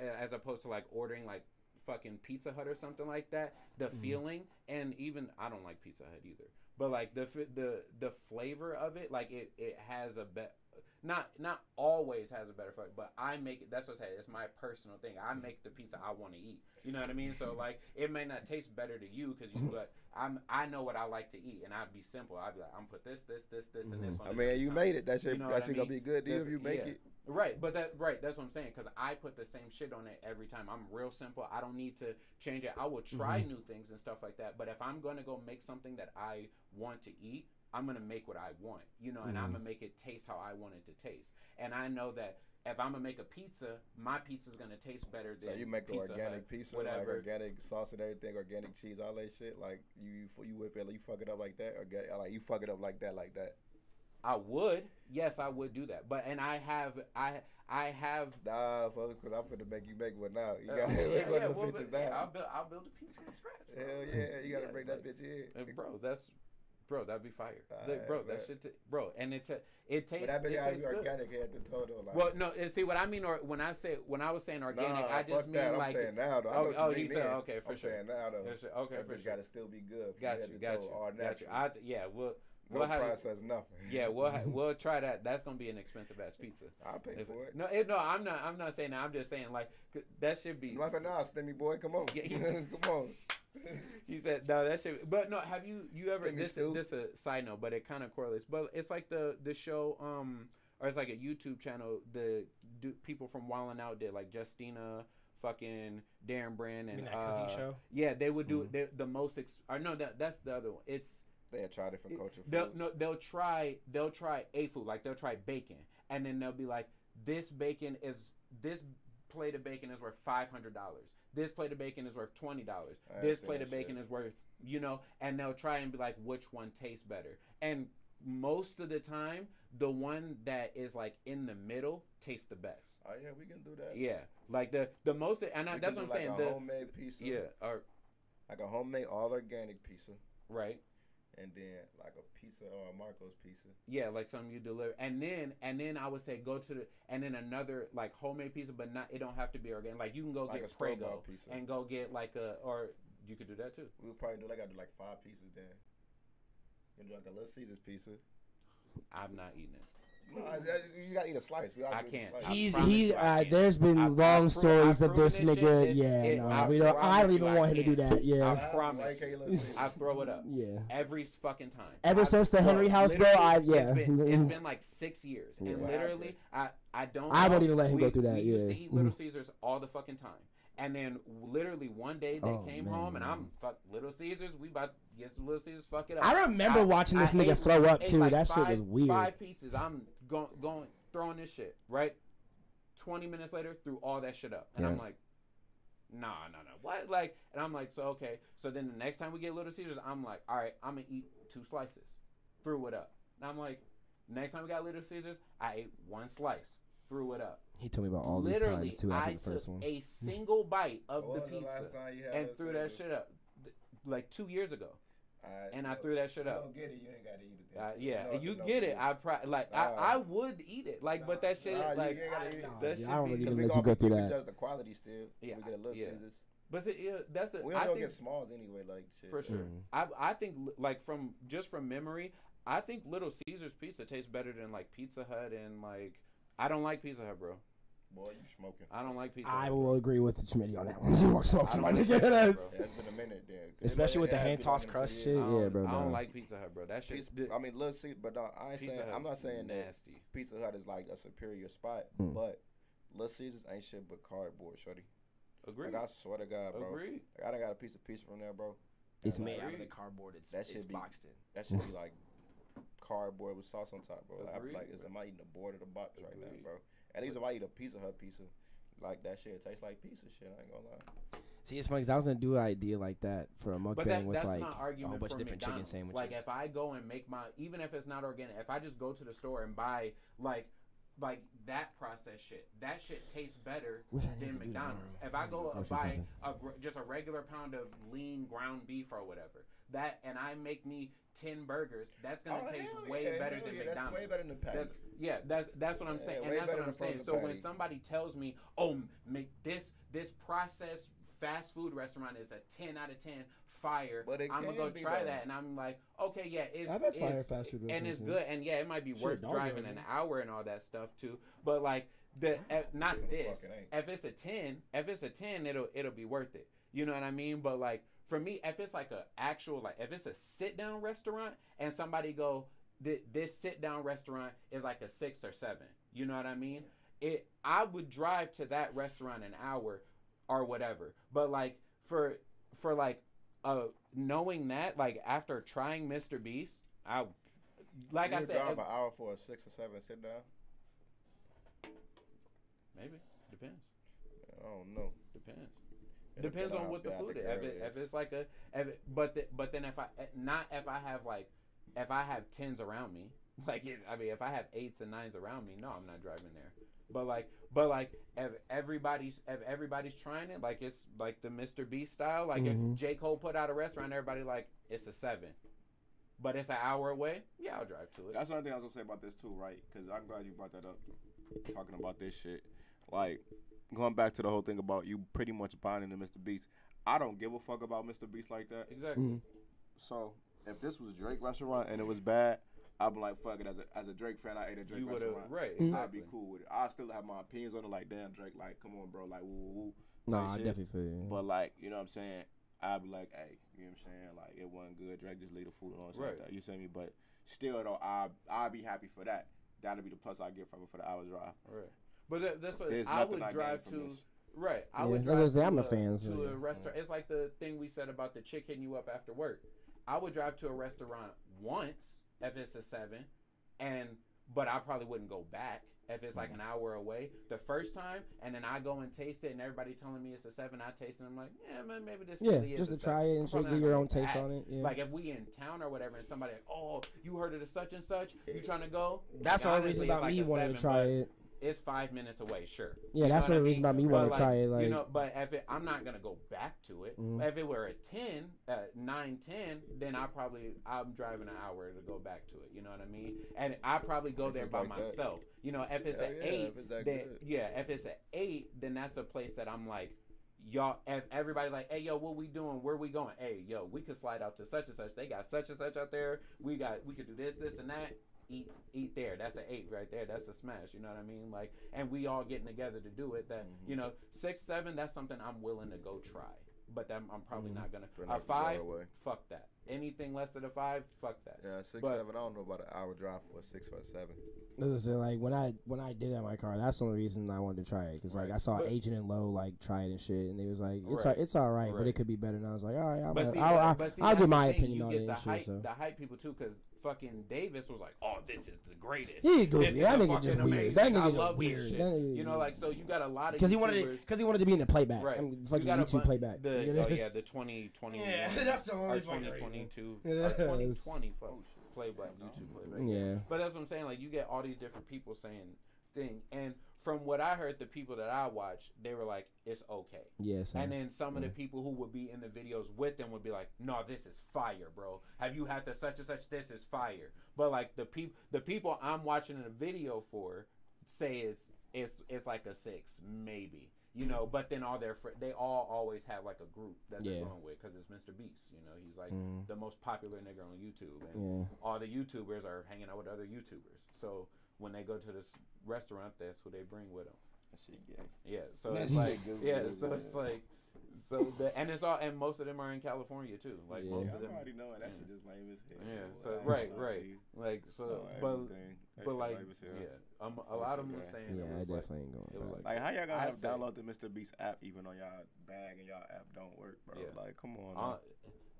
uh, as opposed to like ordering like fucking Pizza Hut or something like that. The Mm-hmm. feeling and even I don't like Pizza Hut either. But like the the the flavor of it, like it it has a bet. Not not always has a better flavor, but I make it. That's what I say. It's my personal thing. I mm. make the pizza I want to eat. You know what I mean? So like, it may not taste better to you because you, but I'm I know what I like to eat, and I'd be simple. I'd be like, I'm put this, this, this, this, and this. Mm-hmm. on I mean, you made it. That shit, You know that I shit gonna be good to you if you make yeah. it. Right, but that right, that's what I'm saying. Because I put the same shit on it every time. I'm real simple. I don't need to change it. I will try mm-hmm. new things and stuff like that. But if I'm gonna go make something that I want to eat, I'm gonna make what I want, you know, and I'm gonna make it taste how I want it to taste. And I know that if I'm gonna make a pizza, my pizza's gonna taste better than. So than you make the Pizza organic Hut, pizza, like organic sauce and everything, organic cheese, all that shit. Like you, you, you whip it, like you fuck it up like that, or get, like you fuck it up like that, like that. I would, yes, I would do that. But and I have, I, I have. Nah, folks, because I'm gonna make you make one now. You uh, gotta yeah, make one yeah, of the well, bitches but, yeah, I'll build, I'll build a pizza from scratch. bro. Hell yeah, you gotta Yeah, bring like- that bitch in. Uh, bro, that's bro, that'd be fire. Alright, bro, bet. that shit, t- bro, and it's a, it tastes, But that bitch it tastes be good. organic at the total. Like, Well, no, and see what I mean, or when I say when I was saying organic, nah, I just fuck mean that. I'm like, saying now though. I Oh, oh, you said- then. okay, for I'm sure. saying now though. That's- okay, that for sure. gotta still be good. got you, to got you, all got you. natural. I, yeah, we'll, no we'll have, process, nothing. yeah, we'll ha- we'll try that. That's gonna be an expensive ass pizza. I'll pay Is for it. No, it, no, I'm not. I'm not saying that. I'm just saying like that should be. Like, nah, Stimmy boy, come on. Yeah, come on. He said no. That shit But no, have you you ever Stimmy this stew. this a side note, but it kind of correlates. But it's like the the show um or it's like a YouTube channel. The do, people from Wildin' Out did like Justina, fucking Darren Brand, You and mean that uh, cooking show? yeah, they would do Mhm. the the most. Ex- or no, that that's the other one. It's They had tried different culture they'll foods. no they'll try they'll try a food like they'll try bacon and then they'll be like this bacon is this plate of bacon is worth five hundred dollars this plate of bacon is worth twenty dollars this plate of bacon shit. is worth you know and they'll try and be like which one tastes better and most of the time the one that is like in the middle tastes the best Oh yeah, we can do that. yeah like the the most and I, that's what i'm saying like a the homemade pizza. yeah or Like a homemade all organic pizza, right and then like a pizza or a Marco's pizza. Yeah, like something you deliver, and then and then I would say go to the and then another like homemade pizza, but not it don't have to be organic. Like you can go Like a get Prego pizza. and go get like a or you could do that too. We'll probably do like I do like five pieces then. You do like a Little Caesars pizza. I'm not eating it. No, I- I- you gotta eat a slice. We I do eat a can't. slice. He's promise he. Uh, there's been I've- long I've stories of this nigga. shit. yeah, It- no, I we don't. I don't even I want him to do that. Yeah, I promise. like a Little Caesars. I throw it up yeah. every fucking time. Ever I- since the Henry House, bro, I- yeah. It's been, it's been like six years, Yeah. and literally, I I don't. I won't even let him we, go through that, We used yeah. to eat Little Caesars all the fucking time, and then literally one day they Oh, came man. home, and I'm fuck Little Caesars. We about to get some Little Caesars. Fuck it up. I remember I- watching this I nigga ate- throw up too. like that shit was weird. Five pieces. I'm going going throwing this shit right. 20 minutes later, threw all that shit up. And I'm like, nah, nah, nah. What? Like, and I'm like, so okay. So then the next time we get Little Caesars, I'm like, all right, I'm gonna eat two slices. Threw it up. And I'm like, next time we got Little Caesars, I ate one slice. Threw it up. He told me about all these Literally, times too after I the first took one. a single bite of the was pizza last time you had and Little threw that shit up. Th- Like two years ago. Alright, And I look, threw that shit you up. don't get it, you ain't gotta eat it. then. Uh, So yeah, know it's you a get it. you. I pro- like Nah. I, I would eat it. Like, but that shit, Nah, you like, ain't gotta eat it. That dude, should I don't really even we let gonna- you go through we that. judge the quality still. Yeah, we get a little yeah. Caesars. but it, yeah, that's a, We I don't think get smalls anyway, like shit. for sure. Mm. I I think like from just from memory, I think Little Caesars pizza tastes better than like Pizza Hut and like I don't like Pizza Hut, bro. Boy, you smoking. I don't like Pizza I Hut. will agree with the Schmitty on that one. You are smoking, my nigga. That's- It's been a minute then. 'Cause Especially with the has hand been toss on them crust shit. years. I don't, Yeah, bro, I don't like Pizza Hut, bro. That shit. Pizza, I mean, Little see, but uh, I ain't Pizza saying. I'm not Hut's saying that nasty. Pizza Hut is like a superior spot, Mm. but Little Caesars ain't shit but cardboard, shorty. Agreed. Like I swear to God, bro. Agreed. Like, I done got a piece of pizza from there, bro. It's made out of the cardboard. It's, That it's should be- boxed in. That should be like cardboard with sauce on top, bro. Like, I'm Agreed, like, is am I eating the board of the box right now, bro? At least if I eat a Pizza Hut pizza, like that shit tastes like pizza shit. I ain't gonna lie. See, it's funny because I was gonna do an idea like that for a But mukbang that, with that's like not a whole bunch of different chicken sandwiches. Like if I go and make my, even if it's not organic, if I just go to the store and buy like, like that processed shit, that shit tastes better than McDonald's. If I I need to go go and buy a gr- just a regular pound of lean ground beef or whatever, that and I make me ten burgers, that's gonna Oh, taste way yeah, better than yeah, That's McDonald's. way better than patty. That's, yeah, that's that's what I'm saying, way and that's what I'm saying. frozen So when somebody tells me, "Oh, make this this processed fast food restaurant is a ten out of ten fire," But I'm gonna go try though. that, and I'm like, "Okay, yeah, it's I've had fire it's- fast food and it's good, and yeah, it might be Shit, worth driving an hour and all that stuff too, but like the eh, not Fuck this. If it's a ten, if it's a ten, it'll it'll be worth it. You know what I mean? But like for me, if it's like a actual like if it's a sit down restaurant and somebody go "Th- this sit down restaurant is like a six or seven. You know what I mean? It I would drive to that restaurant an hour or whatever. But like for for like uh knowing that like after trying Mr. Beast, I like you I said drive an hour for a six or seven sit down. maybe depends. I don't know. Depends. It Depends on what the food is. If, it, if it's like a, if it, but the, but then if I eh, not if I have like, if I have tens around me, like it, I mean if I have eights and nines around me, no, I'm not driving there. But like, but like, if everybody's if everybody's trying it, like it's like the Mr. B style. Like Mhm. if J Cole put out a restaurant, everybody like it's a seven, but it's an hour away. Yeah, I'll drive to it. That's another thing I was gonna say about this too, right? Because I'm glad you brought that up. Talking about this shit, like going back to the whole thing about you pretty much buying into Mr. Beast. I don't give a fuck about Mr. Beast like that. Exactly. Mhm. So if this was Drake restaurant and it was bad, I'd be like, fuck it. As a as a Drake fan, I ate a Drake You restaurant. right. Mhm. Exactly. I'd be cool with it. I still have my opinions on it. Like, damn, Drake, like, come on, bro, like, woo, woo, woo. Nah, I definitely feel you. But like, you know what I'm saying? I'd be like, hey, you know what I'm saying? Like, it wasn't good. Drake just leave the food on. Right. Like that. You see me? But still, though, I I'd be happy for that. That'll be the plus I get from it for the hour drive. Right. But that, that's what There's I would I drive to. Right. I Yeah, would that's drive what to I'm a a, fan, to a restaurant. It's like the thing we said about the chick hitting you up after work. I would drive to a restaurant once if it's a seven, and but I probably wouldn't go back if it's like mm. an hour away the first time, and then I go and taste it, and everybody telling me it's a seven. I taste it, and I'm like, yeah, man, maybe this. yeah, really is Yeah, just a to try seven. it and shit, probably get your own taste back. on it. Yeah. Like if we in town or whatever, and somebody like, oh, you heard of the such and such, you trying to go? that's the Like, only reason about it's like me a wanting to try but it. It's five minutes away, sure. Yeah, You know that's what the I reason mean? about me But, wanting to try it. Like, you know, but if it, I'm not gonna go back to it. Mhm. If it were a 10, uh, 9, 10, then I probably I'm driving an hour to go back to it. You know what I mean? And I probably go It's there by like that. myself. You know, if it's Hell an yeah, eight, if it's that then yeah, if it's an eight, then that's a place that I'm like. Y'all, if everybody like, hey, yo, what we doing? Where we going? Hey, yo, we could slide out to such and such. They got such and such out there. We got, we could do this, this, and that. Eat, eat there. That's an eight right there. That's a smash. You know what I mean? Like, and we all getting together to do it. That Mm-hmm. you know, six, seven. That's something I'm willing to go try. But I'm, I'm probably not gonna. But A not to five, away. fuck that. Anything less than a five, fuck that. Yeah, six But- seven. I don't know about an hour drive for a six or a seven. Listen, like when I when I did it in my car, that's the only reason I wanted to try it because like I saw But- Agent and Low like try it and shit, and they was like, it's Right. all, it's all right, but it could be better. And I was like, all right, I'll, but see, I'll, I'll, see, I'll that's give my opinion you on get it the and shit. So The hype people too, because fucking Davis was like, "Oh, this is the greatest." He This goofy. is That nigga just fucking weird. That amazing. I nigga love this weird. shit." That nigga- You know, like so you got a lot of Because he wanted Because he wanted to be in the playback. Right. I mean, You fucking got a YouTube bun- playback. The, You know, oh yeah, the 2020. Yeah, that's the only or 2022. It or is. 2020 fuck, playback, YouTube playback. Yeah. But that's what I'm saying. Like you get all these different people saying thing, and from what I heard, the people that I watched, they were like, "It's okay." Yes. And then some of the people who would be in the videos with them would be like, "No, this is fire, bro. Have you had the such and such? This is fire." But like the people, the people I'm watching the video for say it's it's it's like a six, maybe. You know, but then all their fr- they all always have like a group that they're Yeah. going with because it's Mr. Beast. You know, he's like Mm. the most popular nigga on YouTube, and Yeah. all the YouTubers are hanging out with other YouTubers. So when they go to this restaurant, that's who they bring with them. That shit gay. Yeah, so it's like yeah, so it's like so the and it's all and most of them are in California too. Like Yeah. most Yeah, of them, I'm already knowing that yeah. shit just lame as hell. yeah. boy. So That right, shit right, see. like so, but but like lame as hell. yeah, um, a lot of them shit was gay. saying Yeah, it I was like, definitely ain't going it was back. Like how y'all gonna I have said- download the Mr. Beast app even on y'all bag and y'all app don't work, bro? Yeah. Like come on. uh,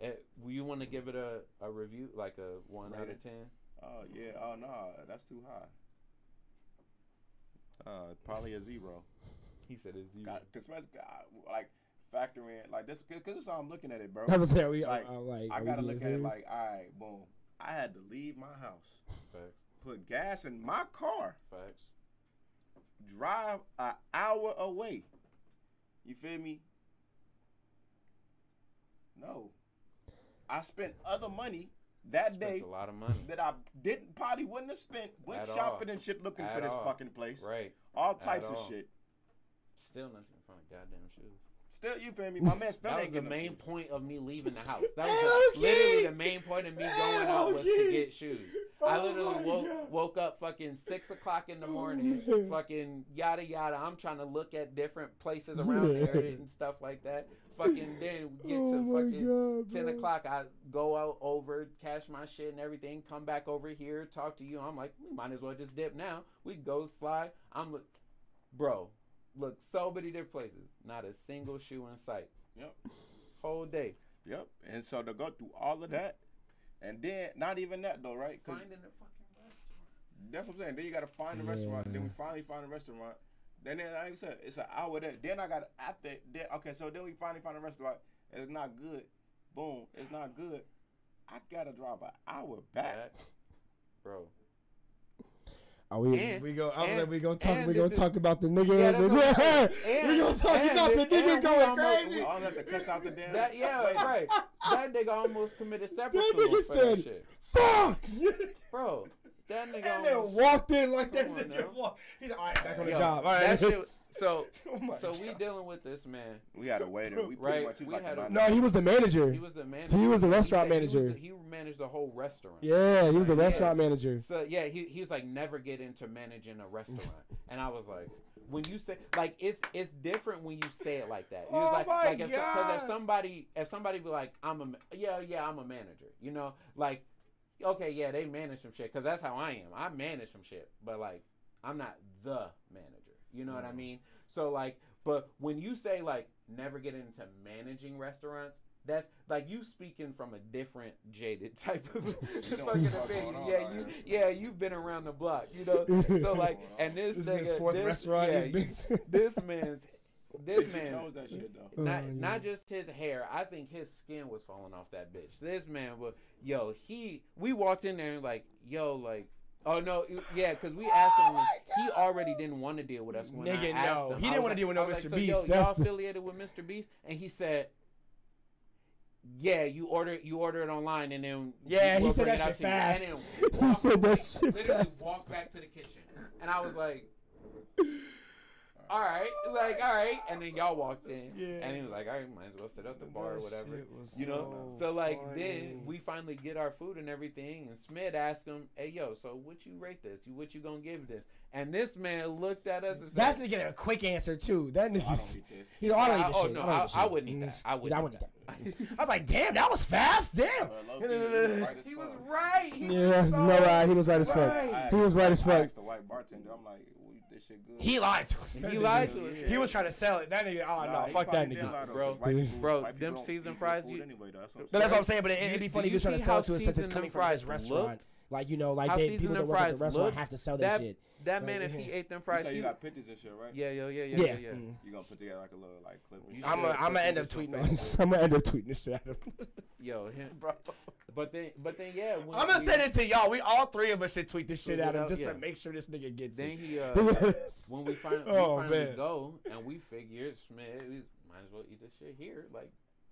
man. eh, you want to give it a, a review like a one out of ten? Oh yeah. Oh no, that's too high. Uh, probably a zero. He said it's zero. Cause especially, uh, like factor in like this, cause, cause this is how I'm looking at it, bro. That was there. We Like, are like. I gotta look at it like, all right, boom. I had to leave my house, Facts, put gas in my car, facts. drive an hour away. You feel me? No, I spent other money that Spent day a lot of money. that I didn't probably wouldn't have spent. Went At all. shopping and shit looking for this all. fucking place. Right. All types of all. shit. Still nothing from goddamn shoes. Still, you feel me? My man still That was ain't the main shoes. point of me leaving the house. That was the, literally the main point of me going out was to get shoes. I Oh literally woke God. woke up fucking six o'clock in the oh morning, man. fucking yada yada. I'm trying to look at different places around Yeah. there and stuff like that. Fucking then get Oh to fucking God, ten bro. o'clock. I go out over, cash my shit and everything. Come back over here, talk to you. I'm like, we might as well just dip now. We go slide. I'm bro. Look, so many different places. Not a single shoe in sight. Yep. Whole day. Yep. And so to go through all of that, and then not even that though, right? 'Cause Finding a fucking restaurant. That's what I'm saying. Then you gotta find the restaurant. Then we finally find the restaurant. Then, then like I said, it's an hour there. Then I got after. Then okay, so then we finally find a restaurant. It's not good. Boom, it's not good. I gotta drive an hour back. That, bro. Are we? And- we go. I'm and- like, we gonna talk. We the- gonna talk about the nigga. Yeah, the, that's what we gonna talk and about the the- nigga going crazy. we- All have to cuss out the damn. That yeah, right. That nigga almost committed separate That nigga said, shit. "Fuck." Bro, that nigga And then walked in like that nigga walked. He's like, all right, back on the Yo, job. All right. that shit, so Oh my so we dealing with this man. We had a waiter. We Right, much. We like had a- a no, he was the manager. He was the manager. He was the restaurant said he was manager. the- He, managed the whole restaurant. yeah, he was the Yeah. restaurant manager. So yeah, he he was like never get into managing a restaurant, and I was like, when you say like it's it's different when you say it like that. He was Oh like my like if, because if somebody if somebody be like I'm a yeah yeah I'm a manager, you know like okay yeah they manage some shit because that's how I am. I manage some shit, but like I'm not the manager. You know what I mm-hmm. mean? So like, but when you say like never get into managing restaurants. That's like you speaking from a different jaded type of fucking what the fuck opinion. on Yeah, you here. yeah, you've been around the block, you know. So like, and this, This nigga, fourth this, restaurant. yeah, he's been. this man's, this He man's, chose that shit though. not Oh, yeah. not just his hair. I think his skin was falling off that bitch. This man was, yo, he. We walked in there and like, yo, like. Oh no, yeah, because we asked him. Oh he already didn't want to deal with us. When I Nigga, asked no. him. He didn't wanna like- deal with no I was Mr. like, so, Beast. Yo, y'all the- affiliated with Mr. Beast? And he said, "Yeah, you order you order it online, and then Yeah, he we'll said bring that shit to you." And fast. He said that shit Literally fast. walk back to the kitchen, and I was like, "All right, like all right," and then y'all walked in, Yeah. and he was like, "All right, might as well sit at the bar or whatever." You know, so so like funny. then we finally get our food and everything, and Smith asked him, "Hey yo, so what you rate this? You what you gonna give this?" And this man looked at us and That's said, nigga a quick answer too. That I don't nigga. eat. He's I don't eat I- this oh, shit. no, I, don't eat I- I shit. wouldn't eat that. I wouldn't I eat wouldn't that. eat that. I was like, damn, that was fast. Damn. Uh, he was right he was right. He Yeah, was so no lie, he was right as fuck. right. He was right as I fuck. asked the white bartender. I'm like, well, this shit good. He lied to us. That He lied to us, He was trying to sell it. That nigga, oh Nah, no, fuck that nigga. lie. Bro, White people- bro, white people them don't seasoned eat good fries, you- anyway, though. That's what I'm No, that's what I'm saying. saying, but it, Do it'd be funny if you you're trying to sell it to us since it's coming from his restaurant. Look? Like you know, like they people that them work at the restaurant look? have to sell That that shit. that Like, man, if he ate them You fries, say you got pictures and shit, right? yeah, yeah, yeah, yeah, Yeah. yeah. yeah. Mm. You gonna put together like a little like clip. and You shit. I'm gonna I'm gonna end it up on tweeting. Facebook. I'm gonna end up tweeting this shit at him. Yo, him, Bro. but then, but then, yeah. When I'm gonna we- send it to y'all. We all three of us should tweet this shit Tweet at him out, just yeah. to make sure this nigga gets Then it. he, uh, when we, fin- we Oh, finally man. go and we figure, man, we might as well eat this shit here. Like,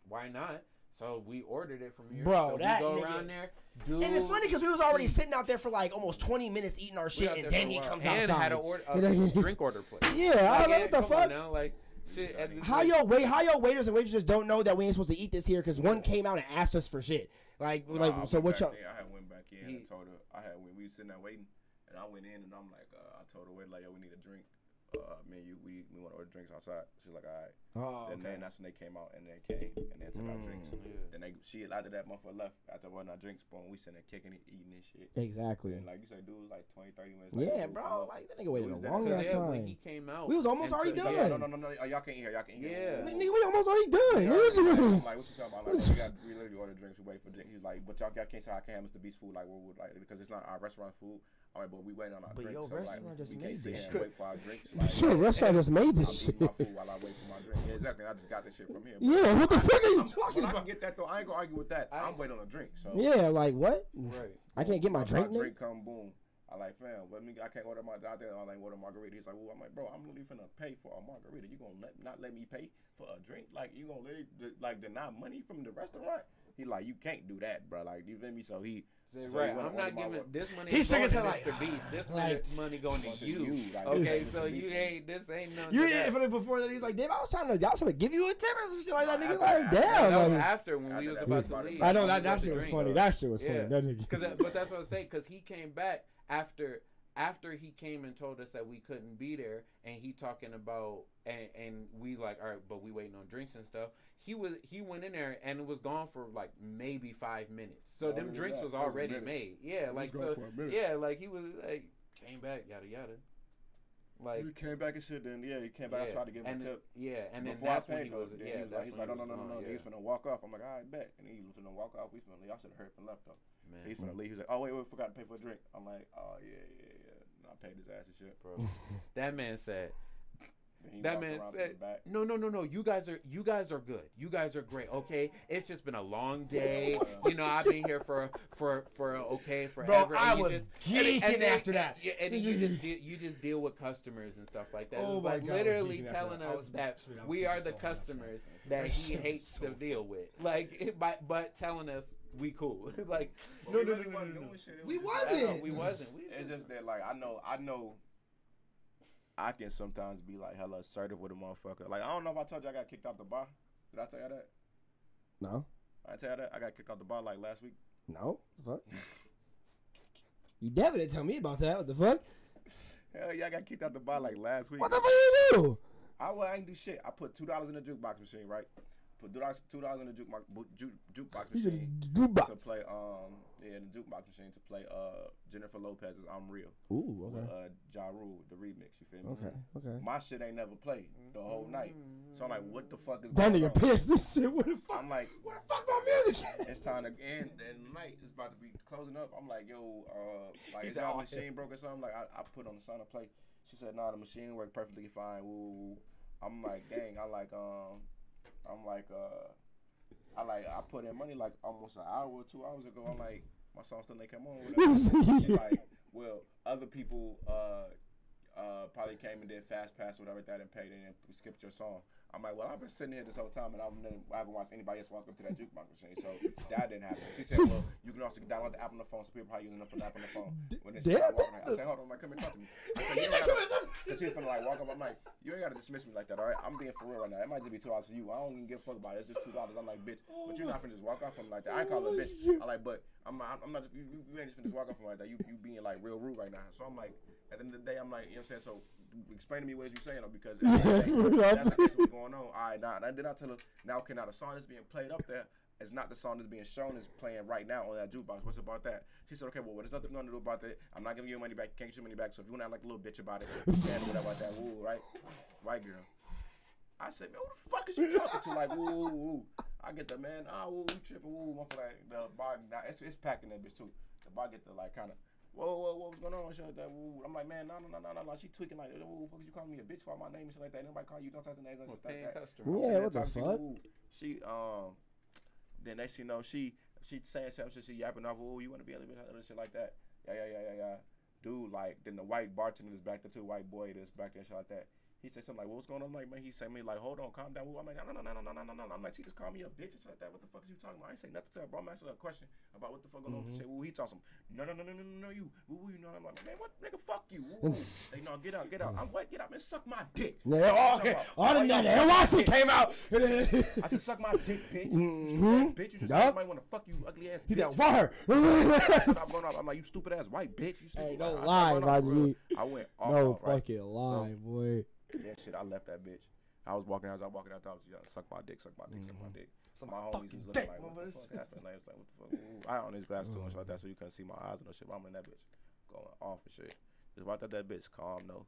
why not? So we ordered it from here. Bro, so that we go nigga- around there. Dude, And it's funny because we was already sitting out there for like almost 20 minutes eating our shit, and then he while. comes and outside. had a, order, a drink order place. Yeah, I Like, don't know yeah, what the come on fuck. Now, like, shit. How like- your wait? How your waiters and waitresses don't know that we ain't supposed to eat this here? Because one came out and asked us for shit. Like, Nah, like, I so went what y'all? there, I had went back in He- and told her I had when we was sitting there waiting, and I went in and I'm like, uh, I told her wait like yo we need a drink. Uh, me and you we we want to order drinks outside. She's like, all right. Oh, And then that's when they came out and they came and then took our drinks. Mm. Yeah. Then they she after that motherfucker left after ordering our drinks, boom, we sitting there kicking it, eating this shit. Exactly. And like you said, dude was like 20, 30 minutes. later, Yeah, bro. Like that nigga waited a Who's that? long Cause ass yeah, when time. he came out, We was almost already done. Yeah, no, no, no, no. Oh, y'all can't hear. Y'all can't hear. Yeah. Nigga, we almost already done. Yeah, nigga. Like, what you talking about? Like, we got we literally ordered drinks. We waited for drinks. He's like, but y'all, y'all can't say I can't have Mr. Beast food. Like, what would like because it's not our restaurant food. I'm like, but we waiting on our But drinks. your so, like, restaurant just we made can't this here shit. and wait for our drinks. Like, Shit, restaurant just made this shit. while I wait for my drink. Yeah, exactly. I just got this shit from here. Yeah, what the fuck are you I'm, talking about? I about? can get that though. I ain't gonna argue with that. I- I'm waiting on a drink. So Yeah, like what? Right. I can't get my drink. My drink come boom. I like fam, but me I can't order my out there. I like order margarita. He's like, well, I'm like, bro, I'm literally finna pay for a margarita. You gonna let, not let me pay for a drink? Like you gonna literally like deny money from the restaurant? He like, you can't do that, bro. Like you feel me? So he Say, So right, you wanna I'm not giving work. this money. He shook his head like, Mr. Beast. Ah, this like- money, money going to you. you, like, okay, so you ain't. This ain't nothing. You to yeah, that. for the before that he's like, damn, I was trying to, I was trying to give you a tip or some shit like that. Nigga, like, damn. that was like- after when we was about to leave. I know that that shit was funny. That shit was funny. That nigga. But that's what I'm saying. Cause he came back after after he came and told us that we couldn't be there, and he talking about and and we like all right, but we waiting on drinks and stuff. He was he went in there and it was gone for like maybe five minutes. So Oh, them drinks that. was That was already made. Yeah, like so. for a minute. Yeah, like he was like came back yada yada. Like he came back and shit. Then yeah, he came back. yeah. I tried to give him and a tip. yeah, and then Before I that's when paid he though, was then yeah. he was like, he's like, no, no, no, no, no. yeah. He's finna walk off. I'm like, all right, bet. And he was finna walk off. We finna, y'all should have heard and left though. Man. He's finna leave. He's like, oh wait, wait, forgot to pay for a drink. I'm like, oh yeah, yeah, I paid his ass and shit. bro. that man said that man said, back. "No, no, no, no. You guys are you guys are good. You guys are great. Okay, it's just been a long day. You know, I've been here for for for okay forever. Bro, I and was just, geeking then- after that. Yeah, and you just deal, you just deal with customers and stuff like that. Oh it's my like God, literally telling that. Us was- that sweet, we are the so hard customers that. that That he hates so to deal with. Like, it, by, but telling us we cool. like, But no, we no, no, really no, wasn't no, no. shit. We just- I know, wasn't. we wasn't. We It's just, just that like I know I know I can sometimes be like hella assertive with a motherfucker. Like I don't know if I told you I got kicked out the bar. Did I tell you that? No, I tell you that I got kicked out the bar like last week. no, fuck. You definitely didn't tell me about that. What the fuck? Hell yeah, I got kicked out the bar like last week. What the fuck you do? I well, I ain't do shit. I put two dollars in the jukebox machine, right? Put two dollars two dollars in the jukebox bu- ju- jukebox machine did to play um yeah the jukebox machine to play uh Jennifer Lopez's I'm Real Ooh, with okay, uh Ja Rule the remix. You feel me? okay, okay. My shit ain't never played the whole night. So I'm like, what the fuck is That nigga pissed. This shit. What the fuck? I'm like, What the fuck my music? it's time to end. And the night is about to be closing up. I'm like, yo, uh, like is "Oh, machine broke or something? Like I, I put on the sound to play. She said, nah, the machine worked perfectly fine. Woo. I'm like, dang. I like, um, I'm like, uh, I like, I put in money like almost an hour or two hours ago. I'm like, my song still ain't come on. Like, well, other people, uh. Uh, probably came and did fast pass or whatever that and paid and skipped your song. I'm like, well, I've been sitting here this whole time and I've never, I haven't watched anybody else walk up to that jukebox machine, so that didn't happen. She said, well, you can also download the app on the phone, so people probably using the app on the phone. When they Damn, walking, I said, hold on, like, come and talk to me. I said, you ain't gotta, cause she's gonna like walk up. I'm like, you ain't gotta dismiss me like that, all right? I'm being for real right now. It might just be two dollars to you. I don't even give a fuck about it. It's just two dollars. I'm like, bitch, but you're not finna just walk off from like that. I call her bitch. I'm like, but I'm not. I'm not. Just, you, you ain't just finna just walk off from like that. You you being like real rude right now. So I'm like, at the end of the day, I'm like, you know what I'm saying? So explain to me what is you saying though, because if that's, that's what's going on. All right, now, now then I tell her now, okay, now the song that's being played up there. it's not the song that's being shown is playing right now on that jukebox. What's about that? She said, okay, well, there's nothing going to do about that. I'm not giving you money back. Can't get your money back. So if you want to act like a little bitch about it, you can do whatever about that. Woo, right? White girl. I said, man, who the fuck is you talking to? Like, woo, woo, woo. I get the man, ah, woo, you tripping, woo, motherfucker. Like, the bar, nah, it's, it's packing that bitch too. The bar get the like kind of, whoa, whoa, whoa, what's going on? Shut that, woo. I'm like, man, no, no, no, no, no, no. She tweaking like, who the fuck is you calling me a bitch for my name and shit like that? Nobody call you, don't touch the names and Well, shit like that. customer. Yeah, what the then to fuck? She um, then next thing you know, she she saying something, she yapping off, oh, you want to be a little bit other shit like that. Yeah, yeah, yeah, yeah, yeah. Dude, like then the white bartender that's back there too, white boy that's back there, shit like that. He said something like, "What's going on?" I'm like, man, he said me like, "Hold on, calm down." I'm like, "No, no, no, no, no, no, no, no." I'm like, "She just called me a bitch and shit like that. What the fuck is you talking about?" I ain't say nothing to her, bro. I'm asking her a question about what the fuck going on. Shit, well, he talks some, no, no, no, no, no, no, no, you, woo, woo, you know. I'm like, man, what, nigga, fuck you. They no, get out, get out. I'm what? Get out, man, suck my dick. Yeah, oh, okay. All the Why that you- NYC came out. I said, suck my dick, bitch. Mhm. Ass bitch. You just Yup. somebody want to fuck you, ugly ass He said, "Word." Stop going off. I'm like, you stupid ass white bitch. You. Hey, don't lie, my. G. I went. No fucking lie, boy. Yeah, shit. I left that bitch. I was walking as I was walking out. I was yelling, "Suck my dick, suck my dick, suck my dick." Suck my my homies was looking dick, like, "What the motherfucker." fuck happened?" Like, it's like, "What the fuck?" Ooh. I had on these glasses too and shit like that, so you couldn't see my eyes and no shit. But I'm in that bitch going off and shit. Just right that that bitch calm though,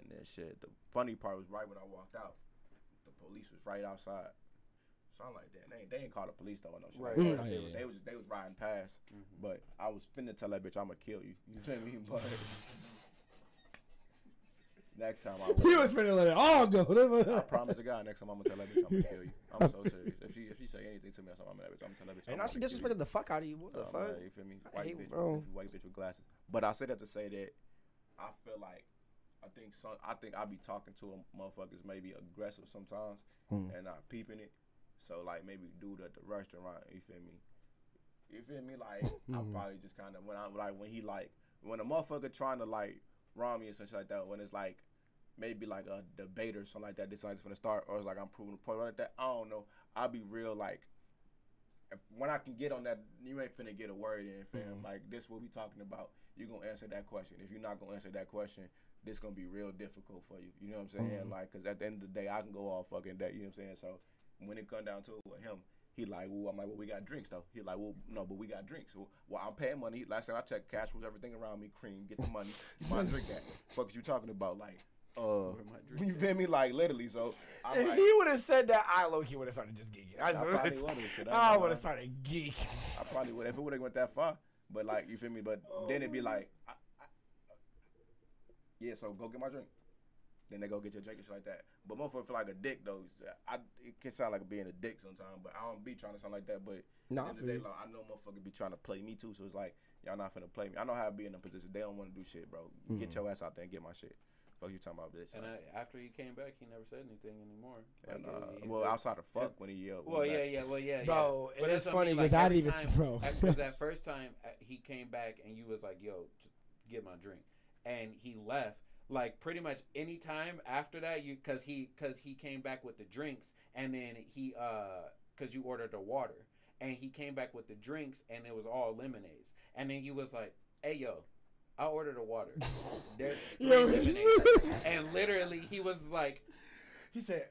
and then shit. The funny part was right when I walked out, the police was right outside. So I'm like, damn, they ain't, they ain't called the police though. or No shit. Right. Like that. Mm. They, was, they was they was riding past, Mhm. but I was finna tell that bitch I'ma kill you. You feel me? But next time I will. He was finna let it all go. I promise to God, next time I'm gonna tell that bitch I'm gonna kill you. I'm so serious. If she if she say anything to me, I'm gonna tell that bitch. I'm gonna tell that bitch. And I'm now she gonna kill you. disrespected the fuck out of you. What the Oh, fuck? man, you feel me? White hate- bitch, bro. white bitch with glasses. But I say that to say that I feel like I think some I think I be talking to a motherfuckers maybe aggressive sometimes Hmm. and not peeping it. So like maybe dude at the restaurant, you feel me? You feel me? Like I Mhm. probably just kind of when I like when he like when a motherfucker trying to like me or something like that. When it's like maybe like a debate or something like that This decides from the start, or it's like I'm proving a point like that. I don't know. I'll be real like if, when I can get on that, you ain't finna get a word in, fam. Mhm. Like this, what we talking about. You gonna answer that question. If you're not gonna answer that question, this gonna be real difficult for you. You know what I'm saying? Mhm. Like, cause at the end of the day, I can go all fucking day. You know what I'm saying? So when it come down to it with him, he like, well, I'm like, well, we got drinks though. He like, well, no, but we got drinks. Well, well I'm paying money. Last time I checked, cash was everything around me. Cream, get the money. My drink at. Fuck is you talking about? Like, uh, you feel me? Like literally. So I'm If like, he would have said that, I low key would have started just geeking. I I just would've- would've, I I would have started geeking. I probably would if it would have went that far. But like you feel me? But then it'd be like, I, I, yeah. So go get my drink. Then they go get your drink and shit like that. But motherfucker feel like a dick though. I it can sound like being a dick sometimes, but I don't be trying to sound like that. But Nah, I at the end of the day, like, I know motherfucker be trying to play me too. So it's like y'all not finna play me. I know how to be in a position. They don't want to do shit, bro. Get Mhm. your ass out there and get my shit. Fuck you talking about, bitch. And I, after he came back, he never said anything anymore. And, uh, he- he well, outside of fuck when he yelled. Well, yeah, that- yeah, well, yeah, Bro, yeah. it But is I funny mean, 'cause like, I didn't even- time- bro. Because that first time uh, he came back and you was like, "Yo, just get my drink," and he left. Like pretty much any time after that, you because he because he came back with the drinks and then he uh because you ordered the water and he came back with the drinks and it was all lemonades and then he was like, "Hey yo." I ordered a water. There's three lemonades. and literally, he was like, He said,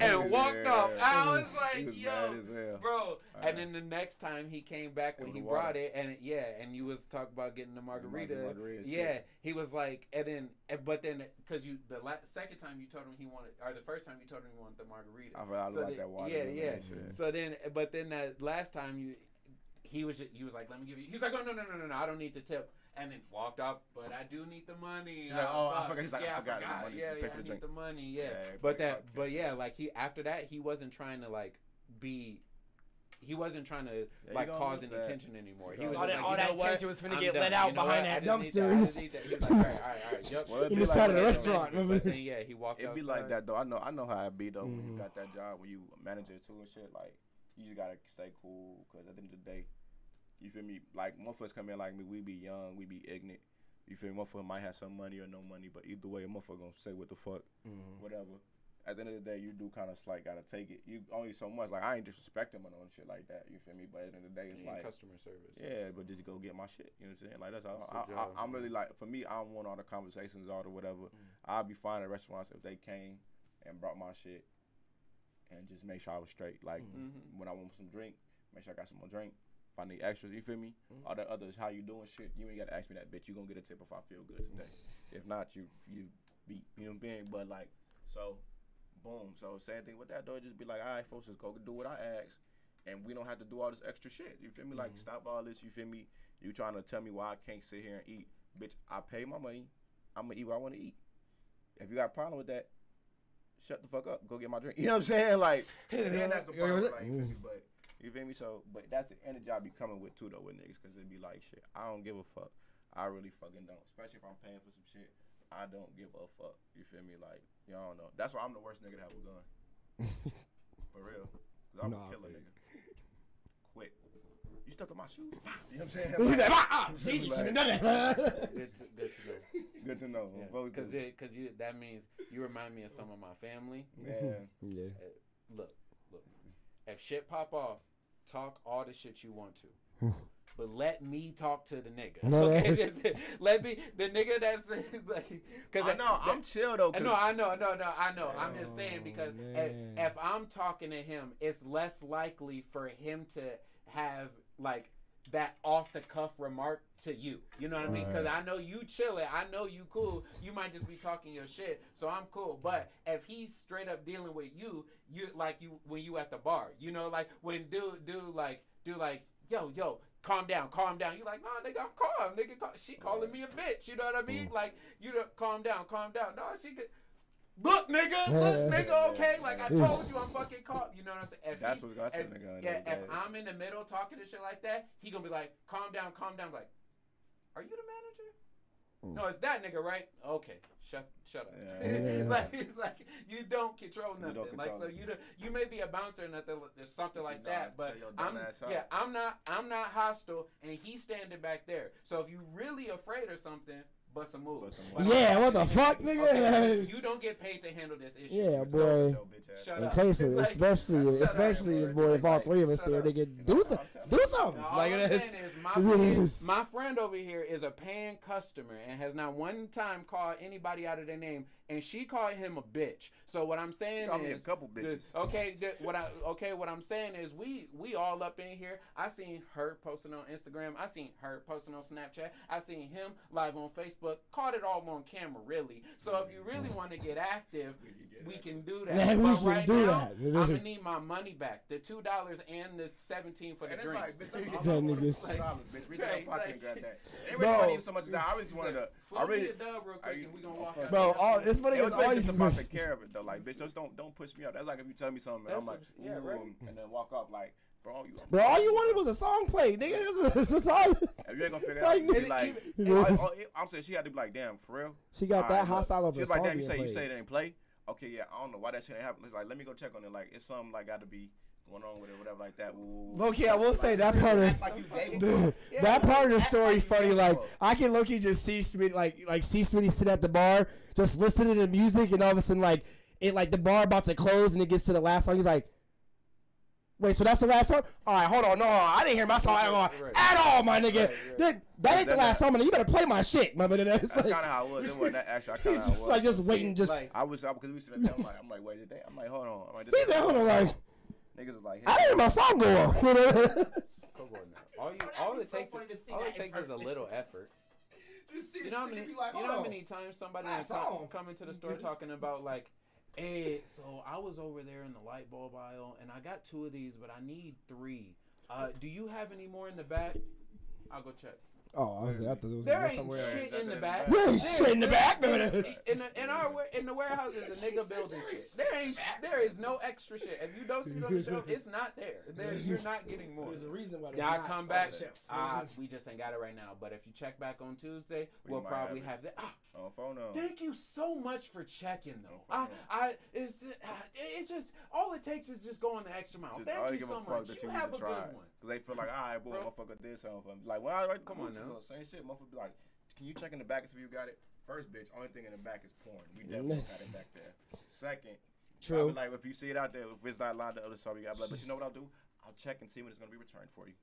and walked off. I was like, was yo, mad as hell. bro. Uh, And then the next time he came back when he water. brought it, and yeah, and you was talking about getting the margarita. margarita shit. yeah, he was like, and then, but then, cause you the la- second time you told him he wanted, or the first time you told him he wanted the margarita. I So about then- that water. yeah, yeah. shit. So then, but then that last time you, he was he was like, let me give you. He's like, oh no no no no no, I don't need the tip. And then walked off, but I do need the money. Like, oh, I forgot- he's like, I yeah, forgot the money Yeah, pay yeah, for the I drink. need the money. Yeah, Yeah, but that, fucked but yeah, like he after that, he wasn't trying to like be. He wasn't trying to you like cause any that. tension anymore. He All was all just that, like, all you know that tension was finna I'm get done. let You out know behind what? That just need that. I dumpster. just need that. He was like, all right, all right, all right, yep. Well, it'd In the like side of the restaurant. But then yeah, he walked It'd be outside. like that though. I know. I know how it be though. When you Mhm. got that job, when you a manager too and shit. Like you just gotta stay cool because at the end of the day, you feel me? Like motherfuckers come in like me. We be young. We be ignorant. You feel me? Motherfucker might have some money or no money, but either way, a motherfucker gonna say what the fuck, Mhm. whatever. At the end of the day, you do kind of like gotta take it. You only so much. Like I ain't disrespect him or no shit like that. You feel me? But at the end of the day, it's like customer service. Yeah, but just go get my shit. You know what I'm saying? Like that's how That's I, the I, job, I'm really like for me. I don't want all the conversations all or whatever. I'd be fine at restaurants if they came and brought my shit and just make sure I was straight. Like Mhm. when I want some drink, make sure I got some more drink. If I need extras, you feel me? Mm-hmm. All the others, how you doing shit, you ain't gotta ask me that bitch. You gonna get a tip if I feel good today. If not, you you beat. You know what I'm saying? But like, so, boom. So same thing with that though. Just be like, all right, folks, just go do what I ask, and we don't have to do all this extra shit. You feel me? Like, mm-hmm. stop all this. You feel me? You trying to tell me why I can't sit here and eat, bitch? I pay my money. I'm gonna eat what I want to eat. If you got a problem with that, shut the fuck up. Go get my drink. You know what I'm saying? Like, then that's the problem. Like, you feel me? But you feel me? So, but that's the energy I be coming with too, though, with niggas, because it be like, shit, I don't give a fuck. I really fucking don't. Especially if I'm paying for some shit. I don't give a fuck. You feel me? Like, you all know. That's why I'm the worst nigga to have a gun. For real. Cause I'm Nah, a killer nigga. Quick. You stepped on my shoes? You know what I'm saying? He's like, Like, ah, ah, see, you shouldn't have done that. Good to, good to know. Good to know. Folks Because do. because you that means you remind me of some of my family. Man. yeah. Look, look. If shit pop off, talk all the shit you want to. But let me talk to the nigga. No, okay, that's- that's it. let me the nigga that's like because I know. I'm chill, though. I 'cause- know, I know, no, no, I know. I'm just saying Oh, because if, if I'm talking to him, it's less likely for him to have like that off the cuff remark to you. You know what I mean? Because I know you chilling. I know you cool. You might just be talking your shit. So I'm cool. But if he's straight up dealing with you, you like you when you at the bar. You know, like when dude, dude, like, dude, like, yo, yo. Calm down, calm down. You like, nah, nigga, I'm calm, nigga. She calling me a bitch. You know what I mean? Mm. Like, you know, calm down, calm down. No, she could. Look, nigga, look, nigga, okay. Like I told you, I'm fucking caught. You know what I'm saying? If That's he- what- that's if, what nigga Yeah, if yeah. I'm in the middle talking to shit like that, he gonna be like, calm down, calm down. Like, are you the manager? Mm. No, it's that nigga, right? Okay, shut, shut up. Yeah. like, it's like you don't control nothing. don't like, so you don't, you may be a bouncer and nothing, there's something like you that, but tell your dumb I'm, yeah, I'm not, I'm not hostile, and he's standing back there. So if you really afraid or something, bust a move. Bust a But move. Yeah, what the fuck, nigga? Okay, you don't get paid to handle this issue. Yeah, boy. Your bitch ass. Shut In up. cases, Like, especially, shut especially boy. if boy, if all three of us there, up. nigga, do some, do something. All Like I'm saying is my It friend, my friend over here is a paying customer and has not one time called anybody out of their name, and she called him a bitch. So what I'm saying called me a is, couple the- bitches. okay, the- what I okay, what I'm saying is we we all up in here. I seen her posting on Instagram. I seen her posting on Snapchat. I seen him live on Facebook. But caught it all on camera, really. So if you really want to get active, we can do that. Yeah, we but can right do now, that. I'm gonna need my money back. The two dollars and the seventeen for the And drinks. like, bitch, That all over nigga's- fucking dollars, bitch. Reach out Right, your pocket like- grab that. It ain't Bro. really funny so much as that. I really wanted to. I really. me a dub real quick you- and we gonna walk out. Bro, all it's funny It was is all you just about take care of it though. Like, bitch, just don't don't push me up. That's like if you tell me something and I'm like, yeah, right. and then walk off like, bro, you. Bro, all you wanted was a song played, nigga. That's, what- that's all. If you ain't gonna figure it Like, out, you be nigga, like, even- oh, it- I'm saying she had to be like, damn, for real. She got All that right, look. hostile over She a was like, song damn, you being say you say it ain't play. Okay, yeah, I don't know why that shit ain't happening. It's like, let me go check on it. Like, it's something like got to be going on with it, whatever, like that. Ooh. Low key, I will say that part of Like you dating Dude, her. Yeah, that part of the story funny. Like. I can low key just see Smitty, like like see Smitty sit at the bar, just listening to music, and all of a sudden like it like the bar about to close, and it gets to the last song. He's like, "Wait, so that's the last song? All right, hold on, no, I didn't hear my song at all, Right. at all, my nigga. Right, right. That, that ain't the last that- song, man. You better play my shit, my man. It's That's like, kind of how it was. It wasn't that actually. I kinda he's just was. like just waiting, just. like, I was because we sitting there. I'm like, I'm like, wait, did they? I'm like, hold on. I'm like, this he said, hold on, like niggas is like, I didn't hear my song go off. come on now. All you, all be it takes, funny to is, all it takes is a little effort. You know how nigga many, like, you know hold how on. many times somebody Last come, song. come into the store talking about like, hey, so I was over there in the light bulb aisle and I got two of these, but I need three. Uh, do you have any more in the back? I'll go check. Oh, I, was, there. I thought it was There gonna ain't go somewhere shit else. in the back. There ain't shit in the back, in, man. in, the, in our wa- in the warehouse is a nigga building shit. There ain't there is no extra shit. If you don't see it on the shelf, it's not there. there you're not getting more. There's a reason why. Yeah, I come back. Ah, we just ain't got it right now. But if you check back on Tuesday, We we'll probably have have that. Ah, on phone now. thank you so much for checking, though. No I. I, it's, uh, it just all it takes is just going the extra mile. Just Thank you so much. You you have a good one. Cause they feel like, all right, boy, motherfucker did something. for. Like when I Come on now. same shit, motherfucker be like, can you check in the back and see if you got it? First, bitch, only thing in the back is porn. We definitely got it back there. Second, True. Like if you see it out there, if it's not lined up, other sorry, you got. blood. But you know what I'll do? I'll check and see when it's gonna be returned for you.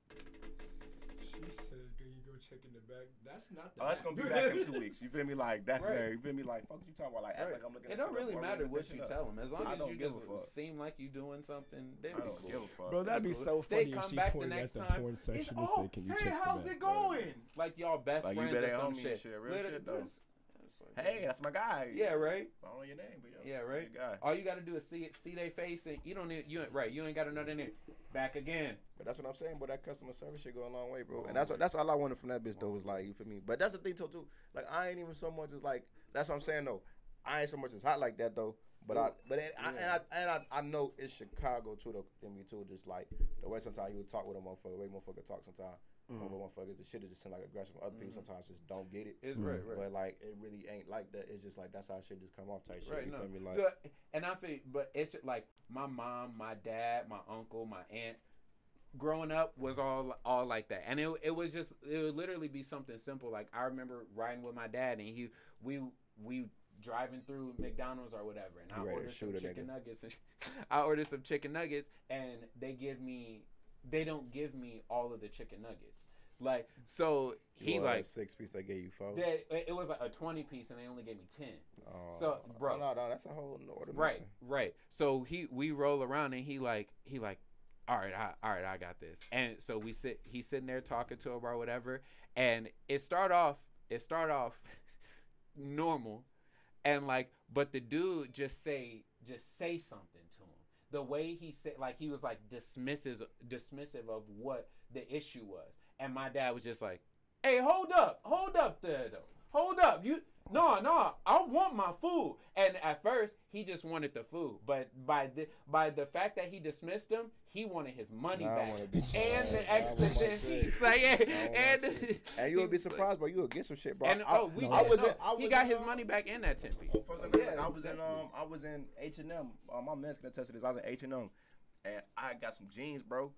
She said, "Can you go check in the back?" That's not the. Oh, that's gonna be back in two weeks. You feel me? Like that's Right. there. You feel me? Like fuck, you talking about? Like Right. like I'm looking. It at don't really matter what you shit tell them, as long I as don't you give a just fuck. seem like you doing something. They I be don't cool. give a fuck. Bro, that'd be so They funny if she back the pointed at the time. porn section and said, "Can you hey, check the how's it going? Like y'all best friends or some help me and shit. shit, real shit, though. It's- it's like- Hey, that's my guy. Yeah, right. I don't know your name, but yo, Yeah, right. Your guy. All you gotta do is see it, see their face, and you don't need you ain't right. You ain't got another in there. Back again. But that's what I'm saying, But That customer service should go a long way, bro. Long And that's way. that's all I wanted from that bitch though was like you feel me. But that's the thing too, too. Like I ain't even so much as like that's what I'm saying though. I ain't so much as hot like that though. But I but it, I, and I and I, I know it's Chicago too though. In me too, just like the way sometimes you would talk with a motherfucker, the way motherfucker talk sometimes. Mm. Over motherfuckers, the shit is just seem like aggressive. Other people mm-hmm. sometimes just don't get it. It's right, mm. right. But like it really ain't like that. It's just like that's how shit just come off type shit. Right, you no. feel me? Like But- and I feel, but it's just like my mom, my dad, my uncle, my aunt, growing up was all all like that, and it it was just it would literally be something simple. Like I remember riding with my dad, and he we we driving through McDonald's or whatever, and I You ready to ordered some chicken nigga. nuggets, and I ordered some chicken nuggets, and they give me they don't give me all of the chicken nuggets. Like so, he ordered like six piece I gave you four. they, it was like a twenty piece, and they only gave me ten. Oh, so, bro. no, no, that's a whole order. Right, right. So he we roll around and he like he like, all right, I, all right, I got this. And so we sit. He's sitting there talking to him or whatever. And it start off. It start off normal, and like, but the dude just say just say something. The way he said, like he was like dismissive, dismissive of what the issue was. And my dad was just like, "Hey, hold up, hold up there though, hold up, you." No, no, I want my food. And at first, he just wanted the food, but by the by the fact that he dismissed him, he wanted his money Now back and the I extra want shit. Like, Now and. And you would be surprised, bro. You would get some shit, bro. And I, oh, we no, I I was was in, in- I he got in, his um, money back in that ten piece. Yeah, I was in um I was in H and M. Uh, my man's gonna test this. I was in H and M, and I got some jeans, bro.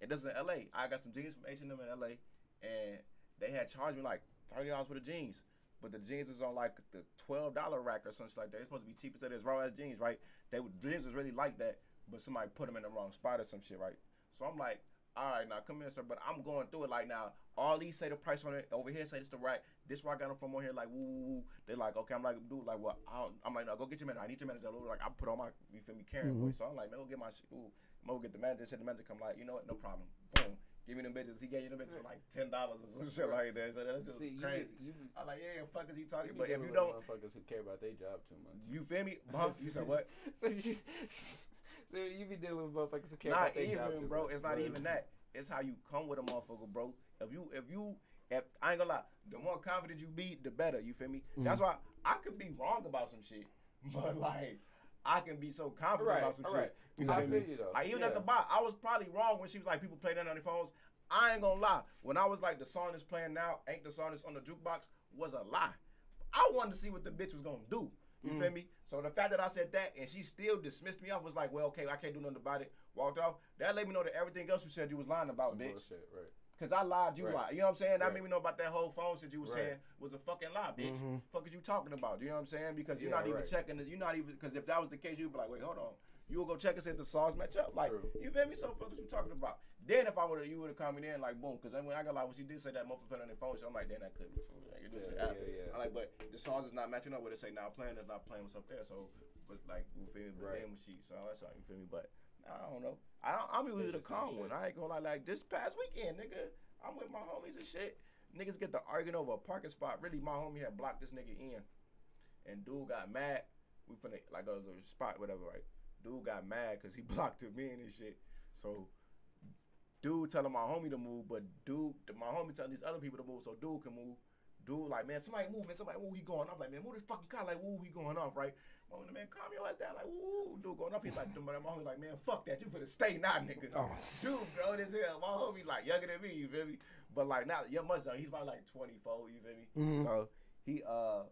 It doesn't L A. I got some jeans from H and M in L A, and they had charged me like thirty dollars for the jeans. But the jeans is on like the twelve dollar rack or something like that. It's supposed to be cheap instead of raw ass jeans, right? They would jeans was really like that, but somebody put them in the wrong spot or some shit, right? So I'm like, all right, now come here, sir. But I'm going through it like now. All these say the price on it over here say it's the right. This where I got them from over here, like woo woo woo. They're like, okay, I'm like, dude, like what? I don't, I'm like, no, go get your manager. I need your manager. Like I put on my, you feel me, Karen voice. Mm-hmm. So I'm like, man, go get my shit. Ooh, I'm gonna get the manager. Shit, the manager come like, you know what? No problem. Boom. Give me them bitches. He gave you them bitches for like ten dollars or some shit like that. So that's just See, crazy. be- you, I'm like, yeah, fuck is he you talking? be But if you don't, motherfuckers who care about their job too much. you feel me? Huh? You said what? so, you, so you be dealing with motherfuckers who care not about their job even, too bro. much. It's not even that. It's how you come with a motherfucker, bro. If you, if you, if I ain't gonna lie, the more confident you be, the better. You feel me? That's mm. why I could be wrong about some shit, but like I can be so confident Right, about some right. shit. You I feel feel you though. I even yeah. at the bar, I was probably wrong when she was like, people play that on their phones. I ain't gonna lie. When I was like, the song that's playing now, ain't the song that's on the jukebox, was a lie. I wanted to see what the bitch was gonna do. You Mm. feel me? So the fact that I said that and she still dismissed me off was like, well, okay, I can't do nothing about it. Walked off. That let me know that everything else you said you was lying about, Some bitch. bullshit, right? Cause I lied, you Right. lied. You know what I'm saying? That Right. made me know about that whole phone shit you was Right. saying was a fucking lie, bitch. Mm-hmm. Fuck is you talking about? You know what I'm saying? Because you're Yeah, not even checking. The, you're not even because if that was the case, you'd be like, wait, hold on. You will go check and see if the songs match up. Like, True. you feel me? So fuck is you talking about? Then if I would have, you would have come in like boom. Cause then when I got like when she did say that motherfucker on their phone, shit, I'm like, then that could be true. Like, you just Yeah, say yeah, yeah. I'm like, but the songs is not matching up with it. Say now playing is not playing what's up there. So, but like, you feel me? But Right. then when she, so that's how you feel me? But I don't know. I don't, I'm usually the calm one. I ain't gonna lie. Like this past weekend, nigga, I'm with my homies and shit. Niggas get to arguing over a parking spot. Really, my homie had blocked this nigga in, and dude got mad. We finna like a spot, whatever, right? Dude got mad because he blocked him in and shit. So, dude telling my homie to move, but dude, my homie telling these other people to move so dude can move. Dude, like, man, somebody move, man, somebody move, he going off. Like, man, move this fucking car, like, woo, he going off, right? My homie, man, calm your ass down, like, woo, dude going off. He's like, my homie, like, man, fuck that, you finna stay now, nigga. Oh. Dude, bro, this hell, my homie, like, younger than me, you feel me? But, like, now, young much young, he's probably like 24, you feel me? Mhm. So, he, uh,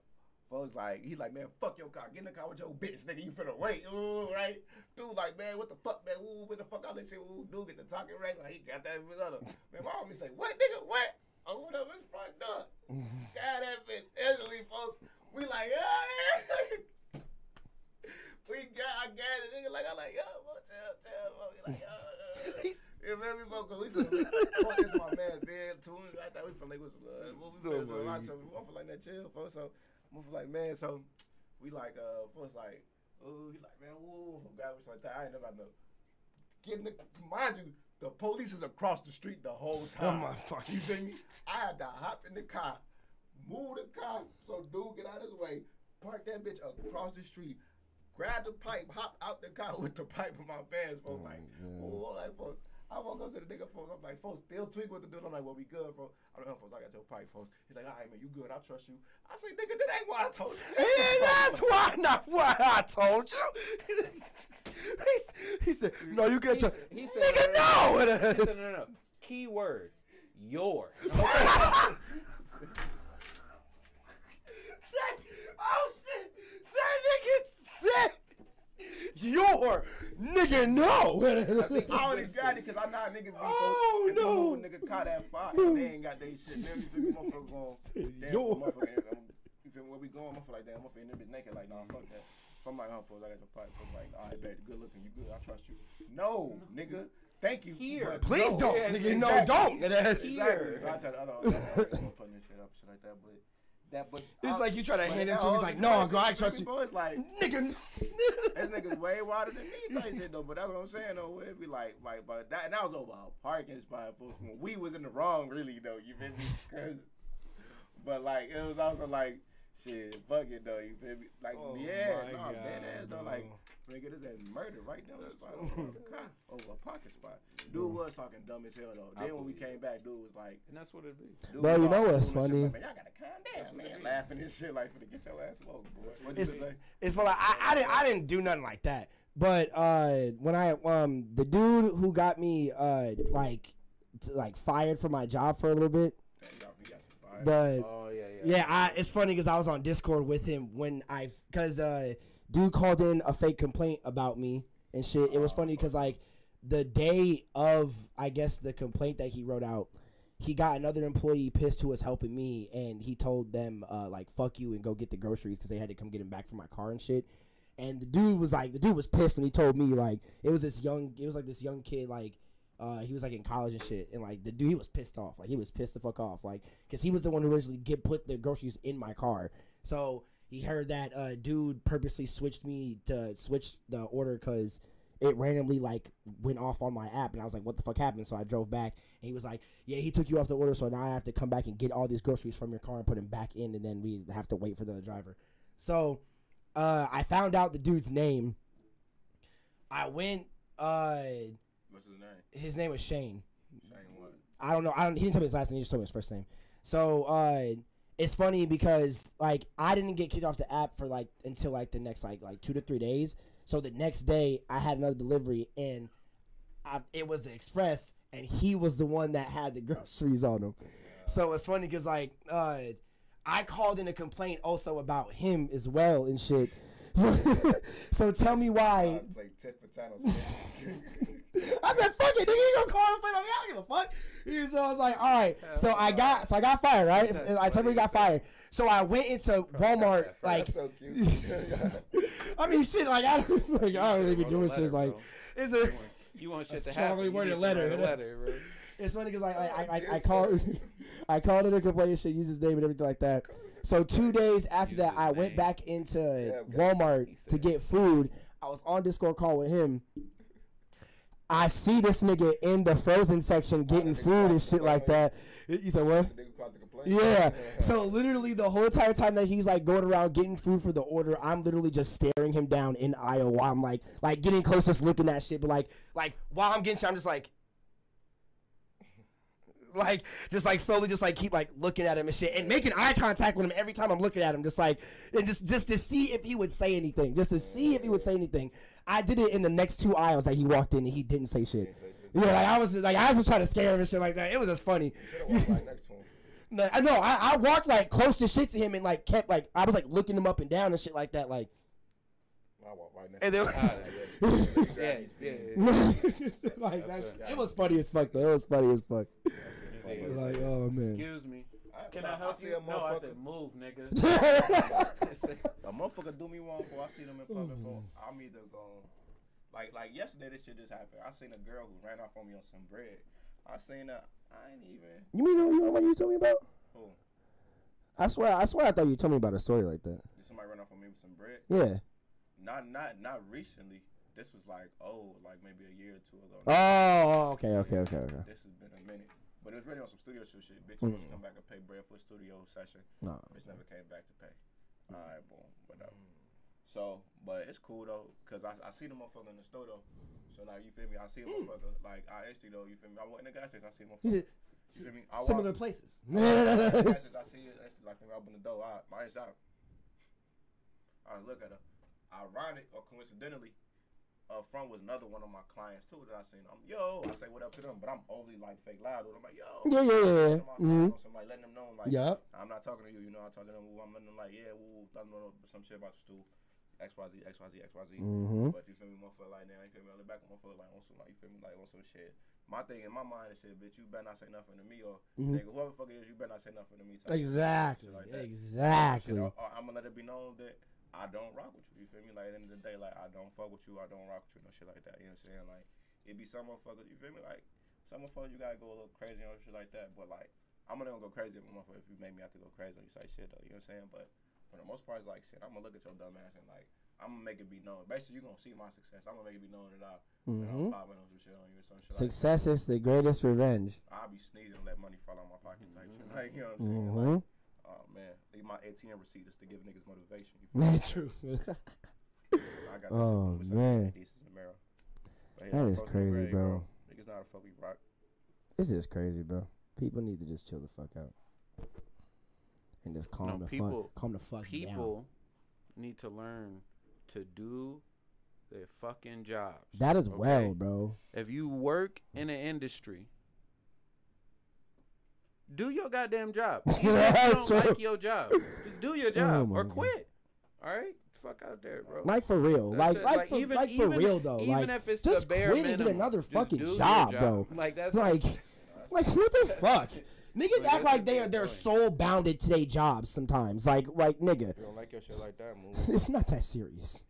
folks like, he's like, man, fuck your car, get in the car with your bitch, nigga, you finna wait, ooh, right? Dude, like, man, what the fuck, man, ooh, what the fuck, all this shit, ooh, dude, get the talking right, like, he got that other. Man, my homie say, what, nigga, what? Oh, what up, his front door. God, that bitch, instantly, folks, we like, yeah, we got, I got it, nigga, like, I like, yo, bro, chill, chill, bro. He like, yo, feel me, bro? 'Cause we from fuck this my man bed too. I thought we from like uh, what we No, from a lot, so we feel like that chill, folks. So we feel like man, so we like uh, folks like, oh, he like man, whoa, grab us like that. I ain't never know. Getting the mind you, the police is across the street the whole time. Oh my fucking. You feel me? I had to hop in the car, move the car so dude get out of his way, park that bitch across the street, grab the pipe, hop out the car with the pipe in my pants, folks. like, oh, like, folks. I walk up to the nigga, folks. I'm like, folks, still tweak with the dude. I'm like, well, we good, bro. I'm like, oh, folks, I got your pipe, folks. He's like, all right, man, you good. I trust you. I say, nigga, that ain't what I told you. Take Yeah, that's why not why I told you. he, he said, "No, you get He your said- he said- nigga. No, it He said, is." no, no, no. Key word, your. Say- oh shit! That nigga said, "Your nigga, no." I only got it because I know niggas be Oh, so. no. nigga caught that fire, they ain't got they shit. Then you feel me, motherfucker going. Damn, Yo. motherfucker. I'm- You feel? Where we going? Motherfucker like, damn, motherfucker in there bitch naked. Like, nah, fuck that. So I'm like, folks, I got your pipe. I'm like, all right, bet, good looking, you good, I trust you. No, nigga, thank you. Here. Please no. don't, Yeah, nigga. No, don't. It is. Exactly. So I tell the other, other artists putting this shit up, shit like that, but that, but It's I- like you try to hand it to him. He's like, "No, bro, I trust you." Bro, it's like. Nigga. This nigga's way wilder than me type shit though, but that's what I'm saying though. It'd be like, like, but that, and that was over a parking spot. folks. When we was in the wrong, really though. You feel me? 'Cause- but like, it was also like, shit, fuck it though. You feel me? Like, Oh yeah, my no, God, dead ass though. Like, nigga, this ass murder right down the spot over the car, over a parking spot. Dude was talking dumb as hell though. I Then when we believe came back, dude was like, And that's what it is. dude Bro, you know what's funny? Like, man, y'all gotta calm down, man. Laughing and shit, like, finna get your ass smoked, boy. What you It's, gonna say? it's for like I, I didn't I didn't do nothing like that. But uh, when I um the dude who got me uh like t- like fired from my job for a little bit, Man, y'all, we got some fire. the Oh yeah, I, it's funny because I was on Discord with him when I, cause uh, dude called in a fake complaint about me and shit. It was funny because like the day of, I guess the complaint that he wrote out, he got another employee pissed who was helping me, and he told them uh, like fuck you and go get the groceries because they had to come get him back from my car and shit. And the dude was like, the dude was pissed when he told me like it was this young, it was like this young kid like uh, he was like in college and shit, and like the dude, he was pissed off. Like he was pissed the fuck off, like because he was the one who originally get put the groceries in my car. So he heard that uh, dude purposely switched me to switch the order because it randomly like went off on my app, and I was like, "What the fuck happened?" So I drove back, and he was like, "Yeah, he took you off the order, so now I have to come back and get all these groceries from your car and put them back in, and then we have to wait for the driver." So uh, I found out the dude's name. I went. Uh, What's his name? his name was Shane. Shane what? I don't know. I don't. He didn't tell me his last name. He just told me his first name. So uh, it's funny because like I didn't get kicked off the app for like until like the next like like two to three days. So the next day I had another delivery and I, it was the express and he was the one that had the groceries on him. So it's funny because like uh, I called in a complaint also about him as well and shit. so tell me why Uh, play tit for tat I said, "Fuck it, nigga, you gonna call and play my me? I don't give a fuck." He- So I was like, "All right." So I got, so I got fired, right? That's I told me funny. got fired. So I went into Walmart, like, so cute. I mean, shit, like I don't, like I don't really be doing shit like bro. it's a. You want shit A to strongly happen? you worded letter. write a letter, bro. It's funny because like I, I, I, I called, I called it a complaint, and shit, use his name and everything like that. So two days after that, I went back into. Walmart to get food. I was on Discord call with him. I see this nigga in the frozen section getting food and shit like that. You said what? Yeah. So literally the whole entire time that he's like going around getting food for the order, I'm literally just staring him down in aisle while I'm like like getting closest looking at shit. But like like while I'm getting shit, I'm just like like just like slowly just like keep like looking at him and shit and making eye contact with him every time I'm looking at him just like and just just to see if he would say anything just to see if he would say anything I did it in the next two aisles that he walked in and he didn't say shit yeah like I was like I was just trying to scare him and shit like that it was just funny Should've walked right next to him. no, I know. I, I walked like close to shit to him and like kept like I was like looking him up and down and shit like that. Like, right next and then. Yeah, yeah, yeah. like that's it was funny as fuck though. It was funny as fuck. Excuse me. Like oh man. Excuse me. Can Nah, I help see you? a No, I motherfucker- said move, nigga. A motherfucker do me wrong before I see them in public, bro. I'm either going Like like yesterday, this shit just happened. I seen a girl who ran off on me on some bread. I seen her. I ain't even. You mean you know what you told me about? Who? I swear, I swear, I thought you told me about a story like that. Did somebody run off on me with some bread? Yeah. Not not not recently. This was like oh like maybe a year or two ago. Oh, oh, okay, okay, okay, okay. This has been a minute. But it was really on some studio show shit. Bitch, Mm. come back and pay bread for a studio session. No. Bitch never came back to pay. Alright, boom, whatever. So, but it's cool though, cause I, I see the motherfucker in the store though. So like you feel me? I see a motherfucker like I actually though. You feel me? I went in the gas station. I see a motherfucker. You feel me? I similar walk- places. I see it. Like when I open the door. I, my eyes out. I look at her. Ironic or coincidentally, up front was another one of my clients too that I seen. I'm yo. I say what up to them, but I'm only like fake loud. I'm like yo. Yeah, yeah, yeah, yeah. Mhm. clients, I'm like letting them know like Yup. I'm not talking to you. You know, I talk to them. I'm letting them like yeah, woo, let them know some shit about the stool. X Y Z X Y Z X Y Z. Mhm. But you feel me, motherfucker like that. You feel me on the back, motherfucker like on some like you feel me like on some shit. My thing in my mind is shit, bitch. You better not say nothing to me or Mhm. nigga, whoever the fuck it is, you better not say nothing to me. Exactly. like. Exactly. Or, or I'm gonna let it be known that I don't rock with you. You feel me? Like at the end of the day, like I don't fuck with you. I don't rock with you. No shit like that. You know what I'm saying? Like it be some motherfuckers. You feel me? Like some motherfuckers you gotta go a little crazy on shit like that. But like I'm gonna go crazy if motherfucker if you make me have to go crazy on you say shit though. You know what I'm saying? But for the most part, it's like shit. I'm gonna look at your dumb ass and like I'm gonna make it be known. Basically, you're gonna see my success. I'm gonna make it be known that I, that I'm popping on some shit on you or some shit. like that. Success is the greatest revenge. I'll be sneezing and let money fall out my pocket type shit. Like, you know what I'm saying? Mm-hmm. Oh man, leave my ATM receipt just to give niggas motivation. You oh, Man, true. I Oh, man. Decent in the mirror. But That is crazy, ready, bro. Niggas know how the fuck we rock. this is crazy, bro. People need to just chill the fuck out and just calm No, the people- fuck, calm the fuck down. People need to learn to do their fucking jobs. That is okay? well, bro. If you work in an industry, do your goddamn job. Even if you don't true. like your job, just do your Oh job my or God. quit. All right, fuck out there, bro. Like for real, That's like it. like, for even- like for even- real though. Even Like if it's just the bare quit and get another just fucking do your job, bro. Like that's like like what the fuck? Niggas act like they they're are they're soul bounded to their jobs sometimes. Like like nigga, you don't like your shit like that, move. it's not that serious.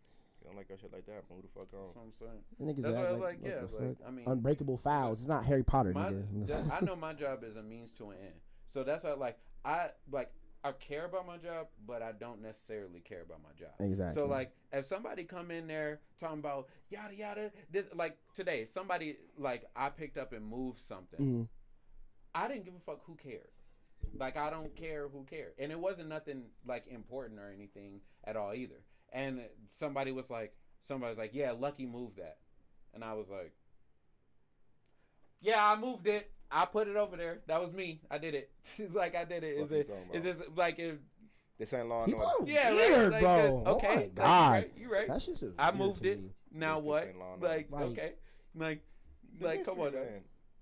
If like your shit like that, move the fuck That's on. what I'm saying. The niggas That's what I was like, like. what Yeah, the like fuck? I mean, Unbreakable fouls. It's not Harry Potter, my, nigga. that- I know my job is a means to an end. So that's why, like, I like I care about my job, but I don't necessarily care about my job. Exactly. So like, if somebody come in there talking about yada yada, this like today, somebody like I picked up and moved something. Mhm. I didn't give a fuck who cared. Like I don't care who cared, and it wasn't nothing like important or anything at all either. And somebody was like, somebody was like, yeah, Lucky moved that, and I was like, yeah, I moved it. I put it over there. That was me. I did it. it's like I did it. Is it? Is it? talking Is about? this like if? This ain't law and People order. are Yeah, right, weird, like, bro. Oh okay, my like, you god. right, you right. That just I moved it. me. Now This what? ain't law and order. Like, Like- okay, like, like, come on, man.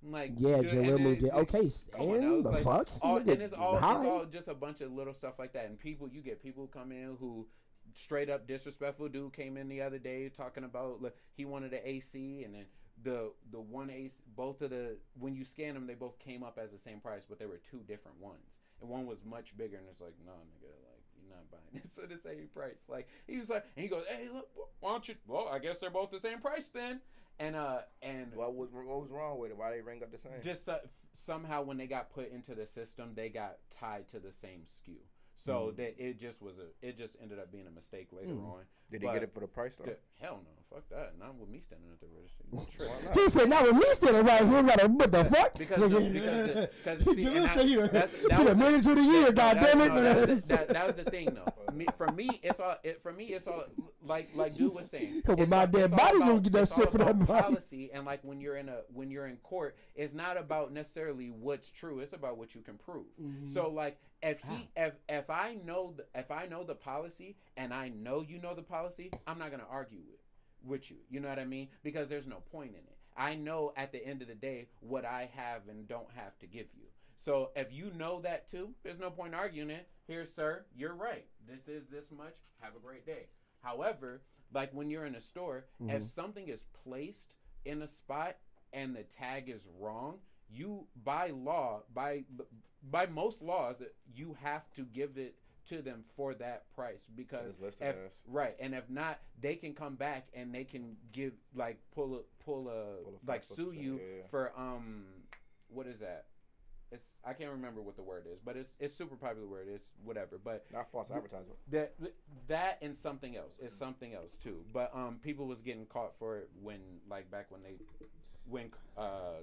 like Yeah, dude, and Jalil moved it. Okay, come on and the like, fuck? all, and it's all it's all just a bunch of little stuff like that. And people, you get people come in who straight up disrespectful. Dude came in the other day talking about like, he wanted an AC, and then the the one AC, both of the when you scan them, they both came up as the same price, but they were two different ones, and one was much bigger. And it's like, no, nigga, like you're not buying this at the same price. Like he was like, and he goes, hey, look, why don't you? Well, I guess they're both the same price then. And uh, and What was what was wrong with it? Why they ring up the same? just uh, somehow when they got put into the system, they got tied to the same SKU. So that it just was a, it just ended up being a mistake later Mm. on. Did he but- get it for the price though? The- hell no, fuck that. Not with me standing at the register. You Why tripping. not? He said, "Not with me standing right here. Got to what the fuck?" Because Nigga, the- because the- because see, Jalil and I- said he the, that's- that the was- manager of the year. No, God that- damn it! no, that, was the, that, that was the thing though. Me, for me, it's all. It, for me, it's all like like dude was saying. Over it's my all- dead body, you about- gonna get that shit for that about policy. And like when you're in a when you're in court, it's not about necessarily what's true. It's about what you can prove. Mm-hmm. So like if he if if I know the, if I know the policy and I know you know the policy, I'm not gonna argue with with you. You know what I mean? Because there's no point in it. I know at the end of the day what I have and don't have to give you. So if you know that too, there's no point arguing it. Here, sir, you're right. This is this much. Have a great day. However, like when you're in a store, if mm-hmm. something is placed in a spot and the tag is wrong, you by law, by by most laws, you have to give it to them for that price because it's if, right and if not they can come back and they can give like pull a pull a, Pull a like sue you yeah, yeah. for um what is that it's I can't remember what the word is but it's it's super popular word it's whatever but Not false advertisement. that that and something else is something else too but um people was getting caught for it when like back when they when uh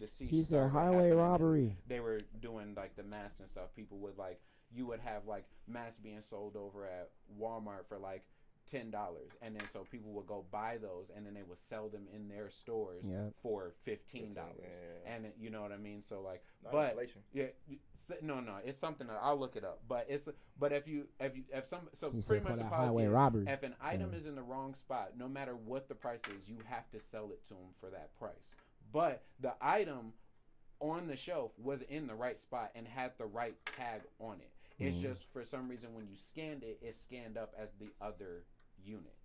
the siege He said highway robbery. they were doing like the masks and stuff people would like you would have like masks being sold over at walmart for like ten dollars and then so people would go buy those and then they would sell them in their stores Yeah. for fifteen dollars Yeah. and you know what i mean so like Not but inflation. yeah, you- s- no, no, it's something that I'll look it up. But it's but if you if you if some so He pretty much the that policy highway is robbery. if an item Yeah. is in the wrong spot, no matter what the price is, you have to sell it to them for that price. But the item on the shelf was in the right spot and had the right tag on it. It's Mhm. just for some reason when you scanned it, it scanned up as the other unit.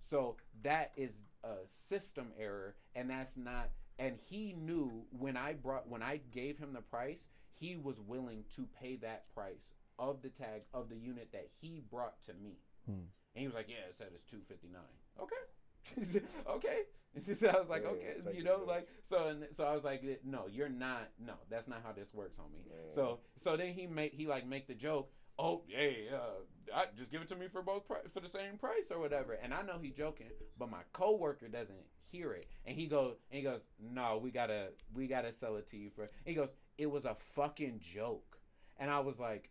So that is a system error, and that's not. And he knew when I brought when I gave him the price, he was willing to pay that price of the tag of the unit that he brought to me. Hmm. And he was like, "Yeah, it said it's two fifty nine. Okay, okay." So I was like, Yeah, "Okay," you know, yeah. like so. And so I was like, "No, you're not. No, that's not how this works, homie." Yeah. So so then he make he like make the joke. Oh, hey, uh, I, just give it to me for both pri- for the same price or whatever. And I know he joking, but my coworker doesn't hear it, and he goes and he goes, "No, we gotta we gotta sell it to you for." He goes, "It was a fucking joke," and I was like.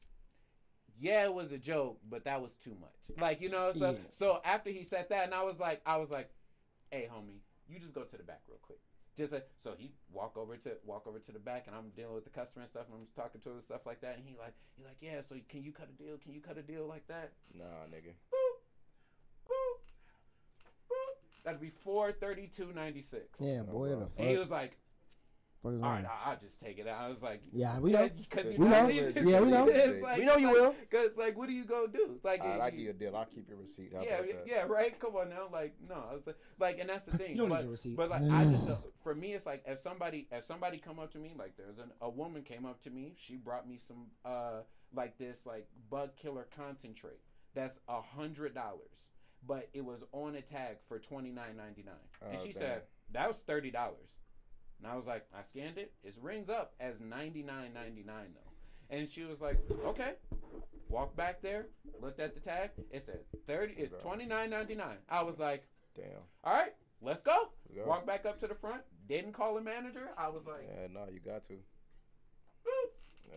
Yeah, it was a joke, but that was too much. Like you know, so Yeah. so after he said that, and I was like, I was like, "Hey, homie, you just go to the back real quick." Just a, so he walk over to walk over to the back, and I'm dealing with the customer and stuff, and I'm just talking to him and stuff like that, and he like he like, "Yeah, so can you cut a deal? Can you cut a deal like that?" Nah, nigga. Boop, boop, boop. That'd be four thirty two ninety six. Yeah, boy, the fuck. And he was like, fuck is "All right. I- I'll just take it." out. I was like, Yeah, we know. because We know. Yeah, we know. We know you will. Cause like, what are you gonna do? Like, Alright, you- I give you a deal. I'll keep your receipt. How yeah, yeah, right. Come on now, like no, I was like, like, and that's the thing. You don't need but, your receipt. But like, I just don't- for me, it's like if somebody if somebody come up to me, like there's an, a woman came up to me, she brought me some uh like this like bug killer concentrate that's a hundred dollars, but it was on a tag for twenty nine ninety nine, and Oh, she damn. said that was thirty dollars. And I was like, I scanned it. It rings up as ninety nine ninety nine though. And she was like, okay. Walked back there, looked at the tag. It said thirty, it's Bro. twenty nine ninety nine. I was like, Damn. all right, let's go. Go. Walk back up to the front. Didn't call the manager. I was like, Yeah, no, you got to. boop, Yeah.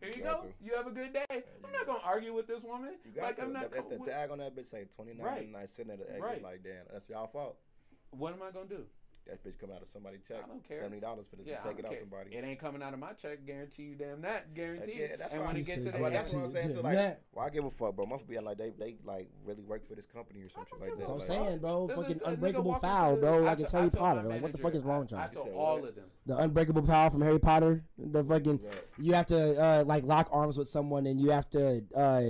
here you go. to. You have a good day. I'm not gonna argue with this woman. You got Like to. I'm not. That's co- the tag on that bitch say twenty nine Right. ninety nine sitting at the exit. Right. Like, damn, that's y'all fault. What am I gonna do? That bitch come out of somebody's check. I don't care. Seventy dollars for the Yeah, I take it don't out care. somebody. It ain't coming out of my check. Guarantee you, damn that. Guarantee. Yeah, that's and why when he it gets to said the Well, Yeah, that's what I'm saying. to too. Like, that. why give a fuck, bro? Must be like they they like really work for this company or some shit like that. That's what I'm saying, bro. This Fucking is a nigga unbreakable walking foul, bro. I Like it's Harry told my Potter. Like what the fuck is wrong with I, I y'all? told all what? of them. The unbreakable power from Harry Potter. The fucking yeah. you have to uh, like lock arms with someone and you have to uh,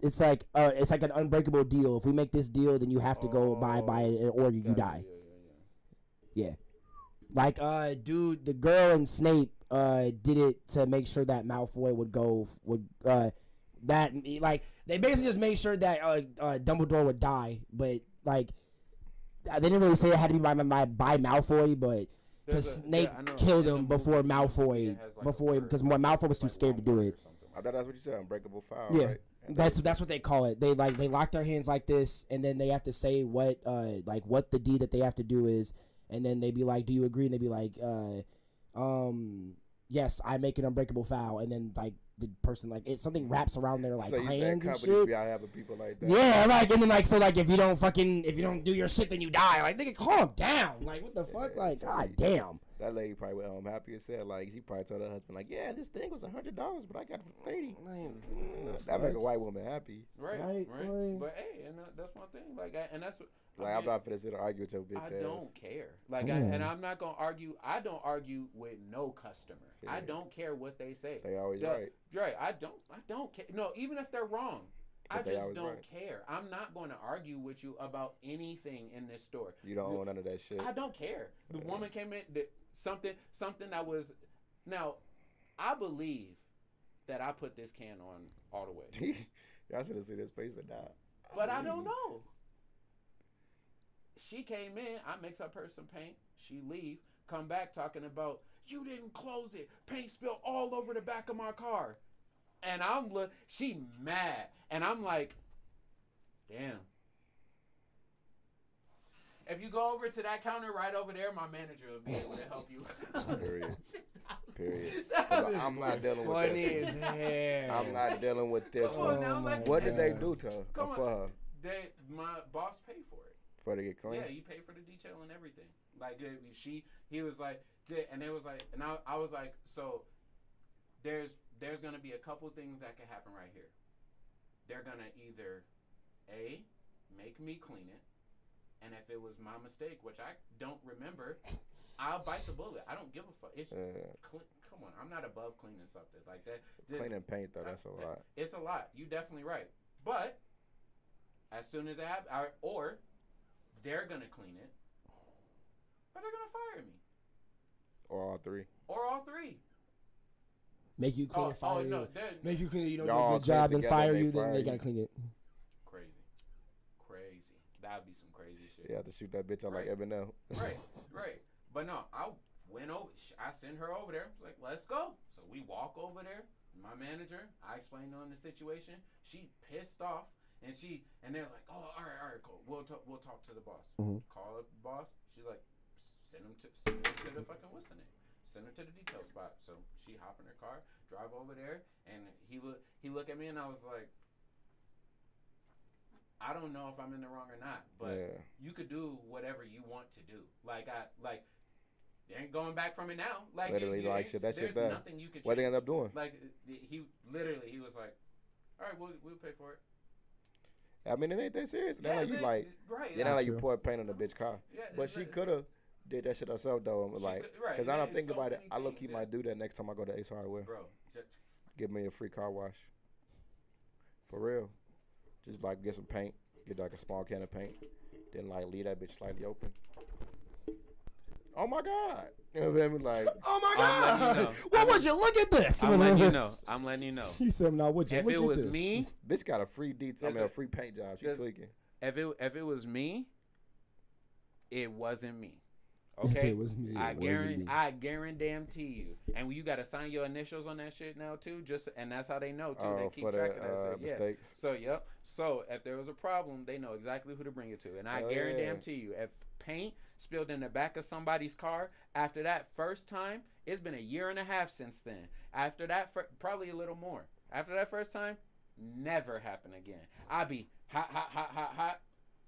it's like uh, it's like an unbreakable deal. If we make this deal, then you have to go abide by it or you, you Gotcha, die. Yeah. Like uh dude, the girl and Snape uh did it to make sure that Malfoy would go would uh that like they basically just made sure that uh, uh Dumbledore would die, but like they didn't really say it had to be by by, by Malfoy, but because Snape yeah, killed him before Malfoy like, before because like, Malfoy was too like scared to do it. I thought that's what you said. Unbreakable foul. Yeah. Right? That's that's what they call it. They like they lock their hands like this, and then they have to say what uh like what the deed that they have to do is, and then they'd be like, "Do you agree?" And they'd be like, uh, um, yes, I make an unbreakable foul, and then like the person like it something wraps around their like so hands and shit. be out having people like that? Yeah, like and then like so like if you don't fucking if you don't do your shit then you die. Like nigga, calm down. Like what the fuck? Like god damn. That lady probably went home happy as hell. Like she probably told her husband, like, "Yeah, this thing was a hundred dollars, but I got it for 30 That make a white woman happy. Right, Right, right. boy. But hey, and uh, that's one thing. Like, I, and that's what. I Like I'm mean, not finna sit and argue with your bitch I ass. don't care. Like, I, and I'm not gonna argue. I don't argue with no customer. I don't care what they say. They always Yeah, right. Right. I don't. I don't care. No, even if they're wrong. I But they just don't right. care. I'm not going to argue with you about anything in this store. You don't You- own none of that shit. I don't care. The Yeah. woman came in the, something something that was now I believe that I put this can on all the way. Y'all should have seen his face and that. But I don't know. She came in, I mix up her some paint. She leave, come back talking about you didn't close it. Paint spilled all over the back of my car. And I'm look she mad. And I'm like, damn. If you go over to that counter right over there, my manager will be able to help you. Period. Period. That 'Cause was- I'm not dealing with Funny this. as hell. I'm not dealing with this Come on now, let my What did they do to her? Come or on. for her? they, my boss paid for it. For her to get clean? Yeah, you pay for the detail and everything. Like she, he was like, and it was like, and I, I was like, so there's there's gonna be a couple things that can happen right here. They're gonna either a make me clean it, and if it was my mistake, which I don't remember, I'll bite the bullet. I don't give a fuck. It's Yeah. cle- come on, I'm not above cleaning something like that. The- Cleaning paint though, that's a lot. It's a lot. You definitely right. But as soon as it happens, or they're gonna clean it, or they're gonna fire me, Or all three. or all three. Make you clean Oh, it, oh, fire oh you. no, they're Make you clean it. You don't do a good job, clean then fire you. Then they gotta clean it. crazy, crazy. That'd be some shit. You have to shoot that bitch out like Right. Eminem. Right, right. But no, I went over. I sent her over there. I was like, let's go. So we walk over there. My manager, I explained to her the situation. She pissed off, and she and they're like, oh, all right, all right, cool. We'll talk. We'll talk to the boss. Mhm. Call up the boss. She's like, send him to send him to the fucking what's the name? Send her to the detail spot. So she hop in her car, drive over there, and he look he look at me, and I was like. I don't know if I'm in the wrong or not, but yeah. you could do whatever you want to do. Like I like, you ain't going back from it now. Like you- Literally, you like, ain't- shit, that there's shit there. nothing you could. What they change. end up doing? Like he literally, he was like, "All right, we'll we'll pay for it." I mean, it ain't that serious. It's not like you like, right. it's not like you pour paint on the bitch car. yeah, But she like- could have did that shit herself though. And she like, could- right, cause I don't think so about it. I look, he things might that- do that next time I go to Ace Hardware. bro. ju- Give me a free car wash. For real. Just like get some paint, get like a small can of paint, then like leave that bitch slightly open. Oh my god! You know what I mean? Like, Oh my god! you know. What I'm- would you look at this? I'm letting you know. I'm letting you know. He said, "Now would you If look it at was this?" me, bitch got a free detail. I mean, a a- free paint job. She there's- tweaking. if it if it was me, it wasn't me. If Okay, it was me, I wasn't guarantee. I guarantee you, and you got to sign your initials on that shit now too. Just and that's how they know too. they Oh, keep for the track of that. uh, shit. yeah. mistakes. So yep. So if there was a problem, they know exactly who to bring it to, and I Hell guarantee you, if paint spilled in the back of somebody's car after that first time, it's been a year and a half since then. After that, fir- probably a little more. After that first time, never happen again. I be hot, hot, hot, hot, hot,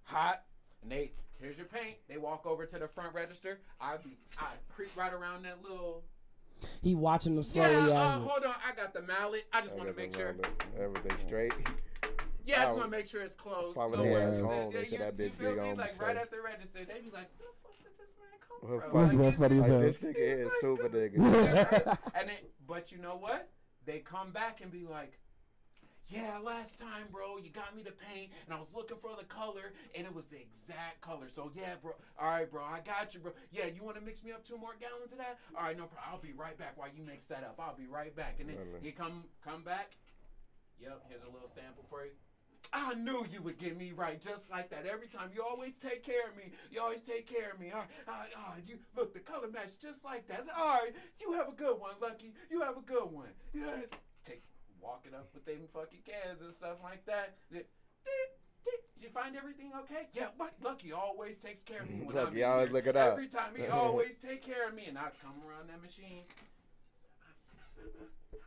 hot, and they here's your paint. They walk over to the front register. I be I creep right around that little. He watching them Yeah, slowly. uh, hold on. I got the mallet. I just want to make sure. wallet, Everything straight. Yeah, I just want to make sure it's closed. Follow No the worries. Yeah, home, they you- said that you feel me? Like the right safe. at the register, they be like, "Where the fuck did this man come Well, from?" fuck. That's Like, more it's funny Like this nigga is like, super come- nigga. and it, but you know what? They come back and be like, "Yeah, last time, bro, you got me the paint, and I was looking for the color, and it was the exact color. So yeah, bro. All right, bro, I got you, bro. Yeah, you want to mix me up two more gallons of that? All right, no problem. I'll be right back while you mix that up. I'll be right back. And then he come come back. Yep, here's a little sample for you. I knew you would get me right just like that every time. You always take care of me. You always take care of me. All right, all right, all right, you look the color match just like that. All right, you have a good one, Lucky. You have a good one. Yeah, take walking up with them fucking cans and stuff like that. Did, did, did you find everything okay? Yeah, but Lucky always takes care of me. When I'm Lucky in always here. looking out. Every time he always take care of me, and I come around that machine.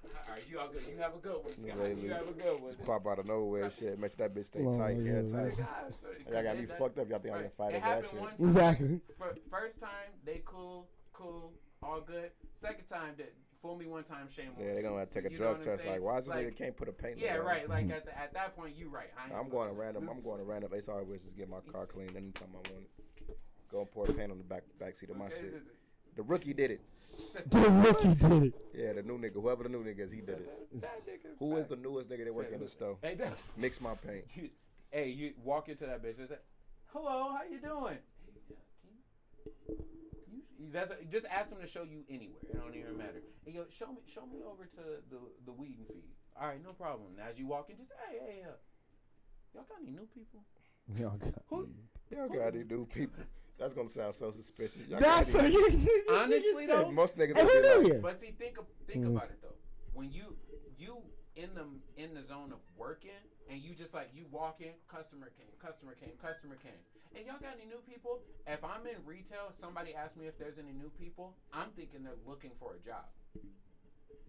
All right, you all good. You have a good one, Scott. Really? You have a good one. Pop out of nowhere and shit. Make sure that bitch stay Oh, tight, yeah, hair tight. Y'all Y'all got me fucked up. Y'all think I'm gonna fight It over that shit. time. exactly. First time they cool, cool, all good. Second time that fool me one time, shame on Yeah, they're gonna have to take a You drug test. Like, why is this Like, nigga can't put a paint? Yeah, right. Like at, the, at that point, you right. I I'm going to random. with I'm going to random Ace Hardware just get my car cleaned anytime I want it. Go and pour paint on the back back seat of my Okay, shit. The rookie did it. The rookie did it. Yeah, the new nigga, whoever the new nigga is, he did it. That nigga Who is the newest nigga that work in the store? Hey, Mix my paint. Dude, hey, you walk into that bitch and say, "Hello, how you doing?" Hey, yeah, can you, you That's just ask them to show you anywhere. It don't even matter. And yo, show me, show me over to the the weed and feed. All right, no problem. As you walk in, just hey, hey, uh, y'all got any new people? Y'all got- Who? Y'all got any new people? That's gonna sound so suspicious. Y'all That's got a, any- you, Honestly, though, most niggas. Hey, who be knew like, here? But see, think think Mm. about it though. When you you in the in the zone of working, and you just like you walk in, customer came, customer came, customer came, and y'all got any new people? If I'm in retail, somebody asks me if there's any new people. I'm thinking they're looking for a job.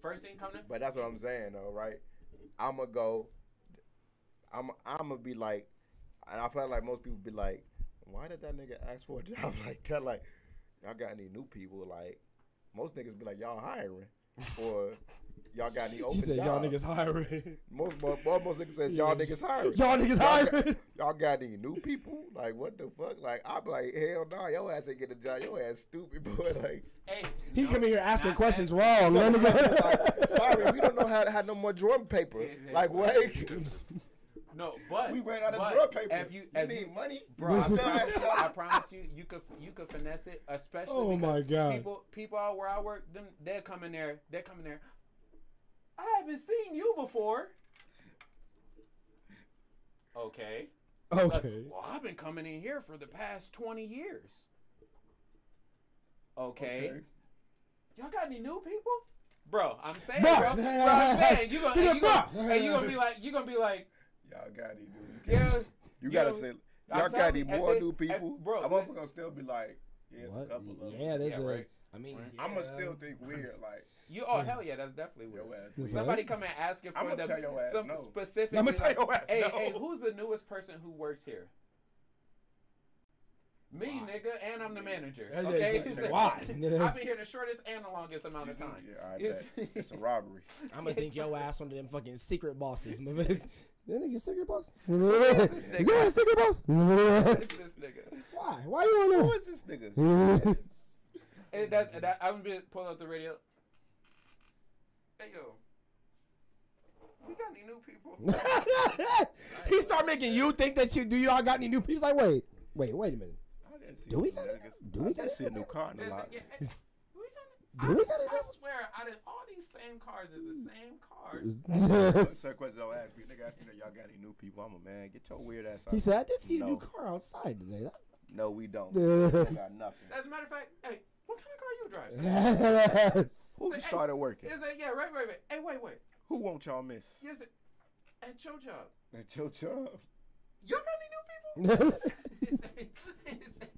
First thing coming, But that's what I'm saying though, right? I'ma go. I'm I'ma be like, and I felt like most people be like, why did that nigga ask for a job like that? Like, y'all got any new people? Like, most niggas be like, y'all hiring, or y'all got any open He said y'all jobs? niggas hiring. Most most, most niggas says y'all Yeah. niggas hiring. Y'all niggas Y'all got- hiring. Y'all got any new people? Like what the fuck? Like I'm like hell no, your ass ain't get a job. Your ass stupid boy. Like hey, He no, come in here asking not questions asking. wrong. Man. like, sorry, we don't know how to have no more drum paper. Like what? No, but We ran out of but drum paper. If you, if need you, money, bro, I promise, you, I promise you, you could you could finesse it, especially. Oh because my God. People people out where I work, them they're coming there, they're coming there. I haven't seen you before. Okay. Like, okay. well, I've been coming in here for the past twenty years. Okay. Y'all got any new people? Bro, I'm saying, Bro. bro. bro I'm saying you gonna, He's and a you gonna, bro. and you gonna be like, you gonna be like, y'all got any new yeah. You gotta Yo, say I'm y'all got any more they- new people? bro. A motherfucker gonna still be like, yeah, it's a couple of them. Yeah, there's Yeah, a. right. I mean, Right. I'm gonna still think weird, like You oh hell yeah, that's definitely weird. ass. Somebody come and asking for I'ma the tell your ass some no. specific. I'ma tell your ass hey, no. hey, who's the newest person who works here? Me, nigga, and I'm the manager. Yeah, yeah, Okay, yeah. He Why? I've been here the shortest and the longest amount of time. Yeah, I It's- bet. It's a robbery. I'm gonna think your ass one of them fucking secret bosses. that nigga secret boss? You a secret boss? This nigga. Why? Why you want Who to is this nigga? Know? And that's, that, I'm gonna pulling up the radio. Hey yo, we got any new people? he start making you think that you do. Y'all got any new people? He's like, wait, wait, wait a minute. I didn't see Do we got it? Do we got just it? see a new car in the lot. yeah, hey, we got- Do we I, got it? I swear, out of all these same cars is the same cars. Certain questions don't ask me. Nigga ask me that y'all got any new people. I'm a man. Get your weird ass out. he said, I did see a new car outside today. No, we don't. We got nothing. As a matter of fact, hey, what kind of car you drive? Yes. Who Say, hey, started working? Is it? Yeah, right, right, right. Hey, wait, wait. Who won't y'all miss? Yes, it, at your job, At your job. y'all got any new people? He said- he said-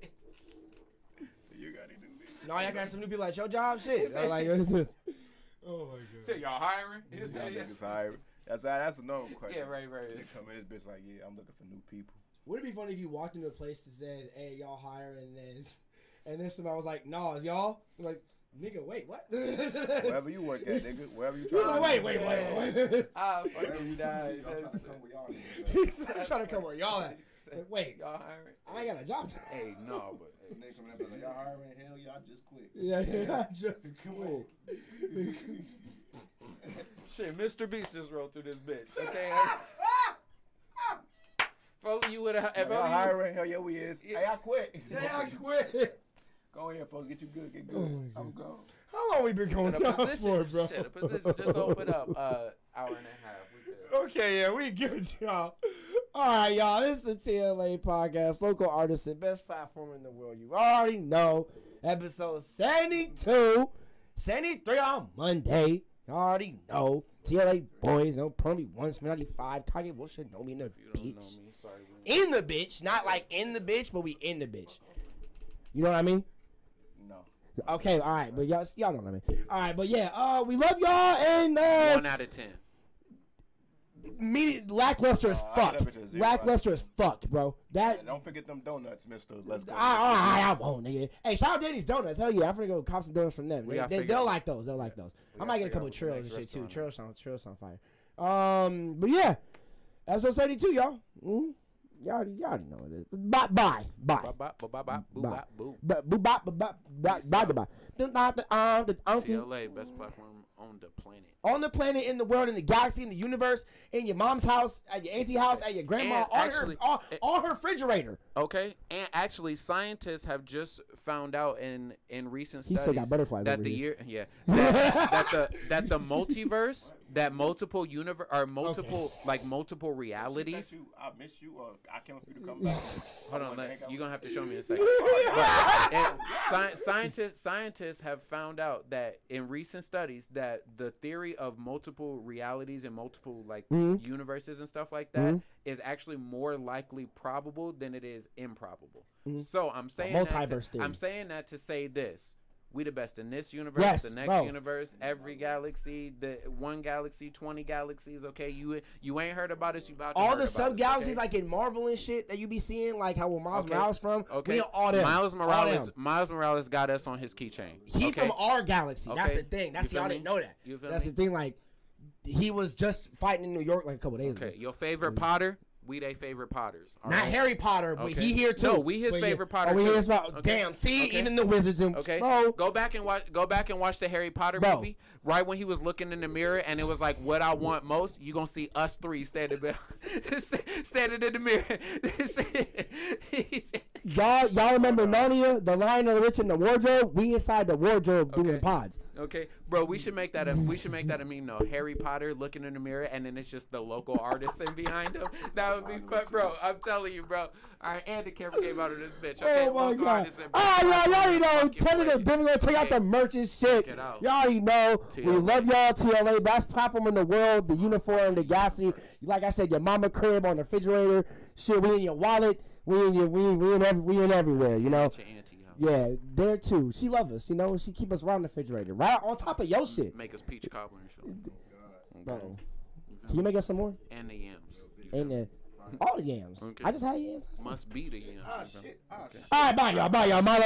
You got any new people? no, y'all got some new people at your job. Shit. I'm like, what's this? Oh my he said, y'all hiring? He Y'all yes. niggas hired. That's that's a normal question. Yeah, right, right. They come in this bitch like, yeah, I'm looking for new people. Would it be funny if you walked into a place and said, "Hey, y'all hiring?" and then, and then somebody was like, "Nah, it's y'all." I'm like, nigga, wait, what? Wherever you work at, nigga. Wherever you He was trying like, to wait, go. wait, wait, wait. Ah, fucking you die. I'm trying to come where y'all at. I'm trying to come where y'all at. Like, wait, Y'all hiring? I ain't got a job. To Hey, no, but hey, Niggas coming up and like, y'all hiring? Hell y'all just quit. yeah, yeah, I just quit. shit, Mr. Beast just rolled through this bitch. Okay. if only you would have. If Y'all only you, hiring? Hell yeah, we is. Hey, I quit. yeah, I quit. Go ahead, folks. Get you good. Get good. Oh I'm gone. How long we been going the on position, for, bro? shit, the position just opened up. Uh, hour and a half. We good. Okay, yeah, we good, y'all. All right, y'all. This is the TLA podcast, local artist and best platform in the world. You already know. Episode 72, 73 on Monday. You already know. TLA boys, no Permy once, 95. Kanye Wolf should know me in the If you don't know bitch. me, sorry. In the bitch, not like in the bitch, but we in the bitch. You know what I mean? No. Okay, all right, but y'all, y'all know what I mean. All right, but yeah, uh, we love y'all and uh, One out of ten. media lackluster as I fuck. never did zero. Lackluster as fuck, bro. That And don't forget them donuts, Mister. Let's go. I, I, I won't, nigga. Hey, shout out Danny's Donuts. Hell yeah, I'm finna go cop some donuts from them. We They, gotta they, figure- they'll like those. They'll like those. I gotta might get a figure couple out of what the trills and next shit too. restaurant Trills sound, trills sound fire. Um, but yeah, episode 72, y'all. Mm, Y'all already, y'all already know what it is. Bye, bye, bye. Bop, bop, bop, boo, Bye. bop, boo. But boo bye bye. Dun, um, the uncle TLA, best platform on the planet. on the planet, in the world, in the galaxy, in the universe, in your mom's house, at your auntie house, at your grandma, And on actually- her on, on her refrigerator. Okay, and actually, scientists have just found out in in recent He studies still got butterflies that over the here. year, yeah, that, that the that the multiverse, that multiple universe, or multiple like multiple She realities. you, I miss you, or I can't wait for you to come back. Hold on, wanna let, hang out you're gonna have to show me in a you. second. But, sci- scientists scientists have found out that in recent studies that the theory of multiple realities and multiple like Mhm. universes and stuff like that is actually more likely probable than it is improbable. Mhm. So I'm saying that to, theory. I'm saying that to say this. We the best in this universe, Yes, the next bro. universe, every galaxy, the one galaxy, twenty galaxies. Okay, you you ain't heard about us. You about to all the sub galaxies okay? like in Marvel and shit that you be seeing, like how where Miles Okay. Morales from. Okay. We all them. Miles Morales. them. Miles Morales got us on his keychain. He okay? from our galaxy. That's the thing. That's You y'all feel didn't know that. That's me? the thing. Like he was just fighting in New York like a couple days Okay, ago. your favorite Potter. We they favorite Potters. Not right? Harry Potter, but Okay. he here too. No, we his But yeah- favorite oh, Potter Oh, we his Potter. Okay. Damn. See, Okay. even the wizards and Okay, Bro, go back and watch. Go back and watch the Harry Potter Bro. movie. Right when he was looking in the mirror, and it was like, "What I want most." You gonna see us three standing, standing in the mirror. Y'all y'all remember Narnia, the Lion of the Witch and the Wardrobe? We inside the wardrobe doing pods. Okay, bro, we should make that a we should make that a meme though. Harry Potter looking in the mirror, and then it's just the local artisan behind him. That would be fun, bro. I'm telling you, bro. All right, and the camera came out of this bitch. Oh okay, oh my god! artisan, All ah, right, y'all, y'all already know. Fucking Tell me the please. different. Check out the merch and shit. Y'all already know. We love y'all, TLA. Best platform in the world. The uniform, the gassy. Like I said, your mama crib on the refrigerator. Shit, we in your wallet. We in your we we in every, we in everywhere. You know. Yeah, there too. She love us. You know. She keep us on the refrigerator, right on top of your shit, Make us peach cobbler and shit. bro. Can you make us some more? And the yams. And the all the yams. Okay. I just had yams. Must be the yams. Ah, shit. Ah, shit. All right, bye y'all. Bye y'all. Milo.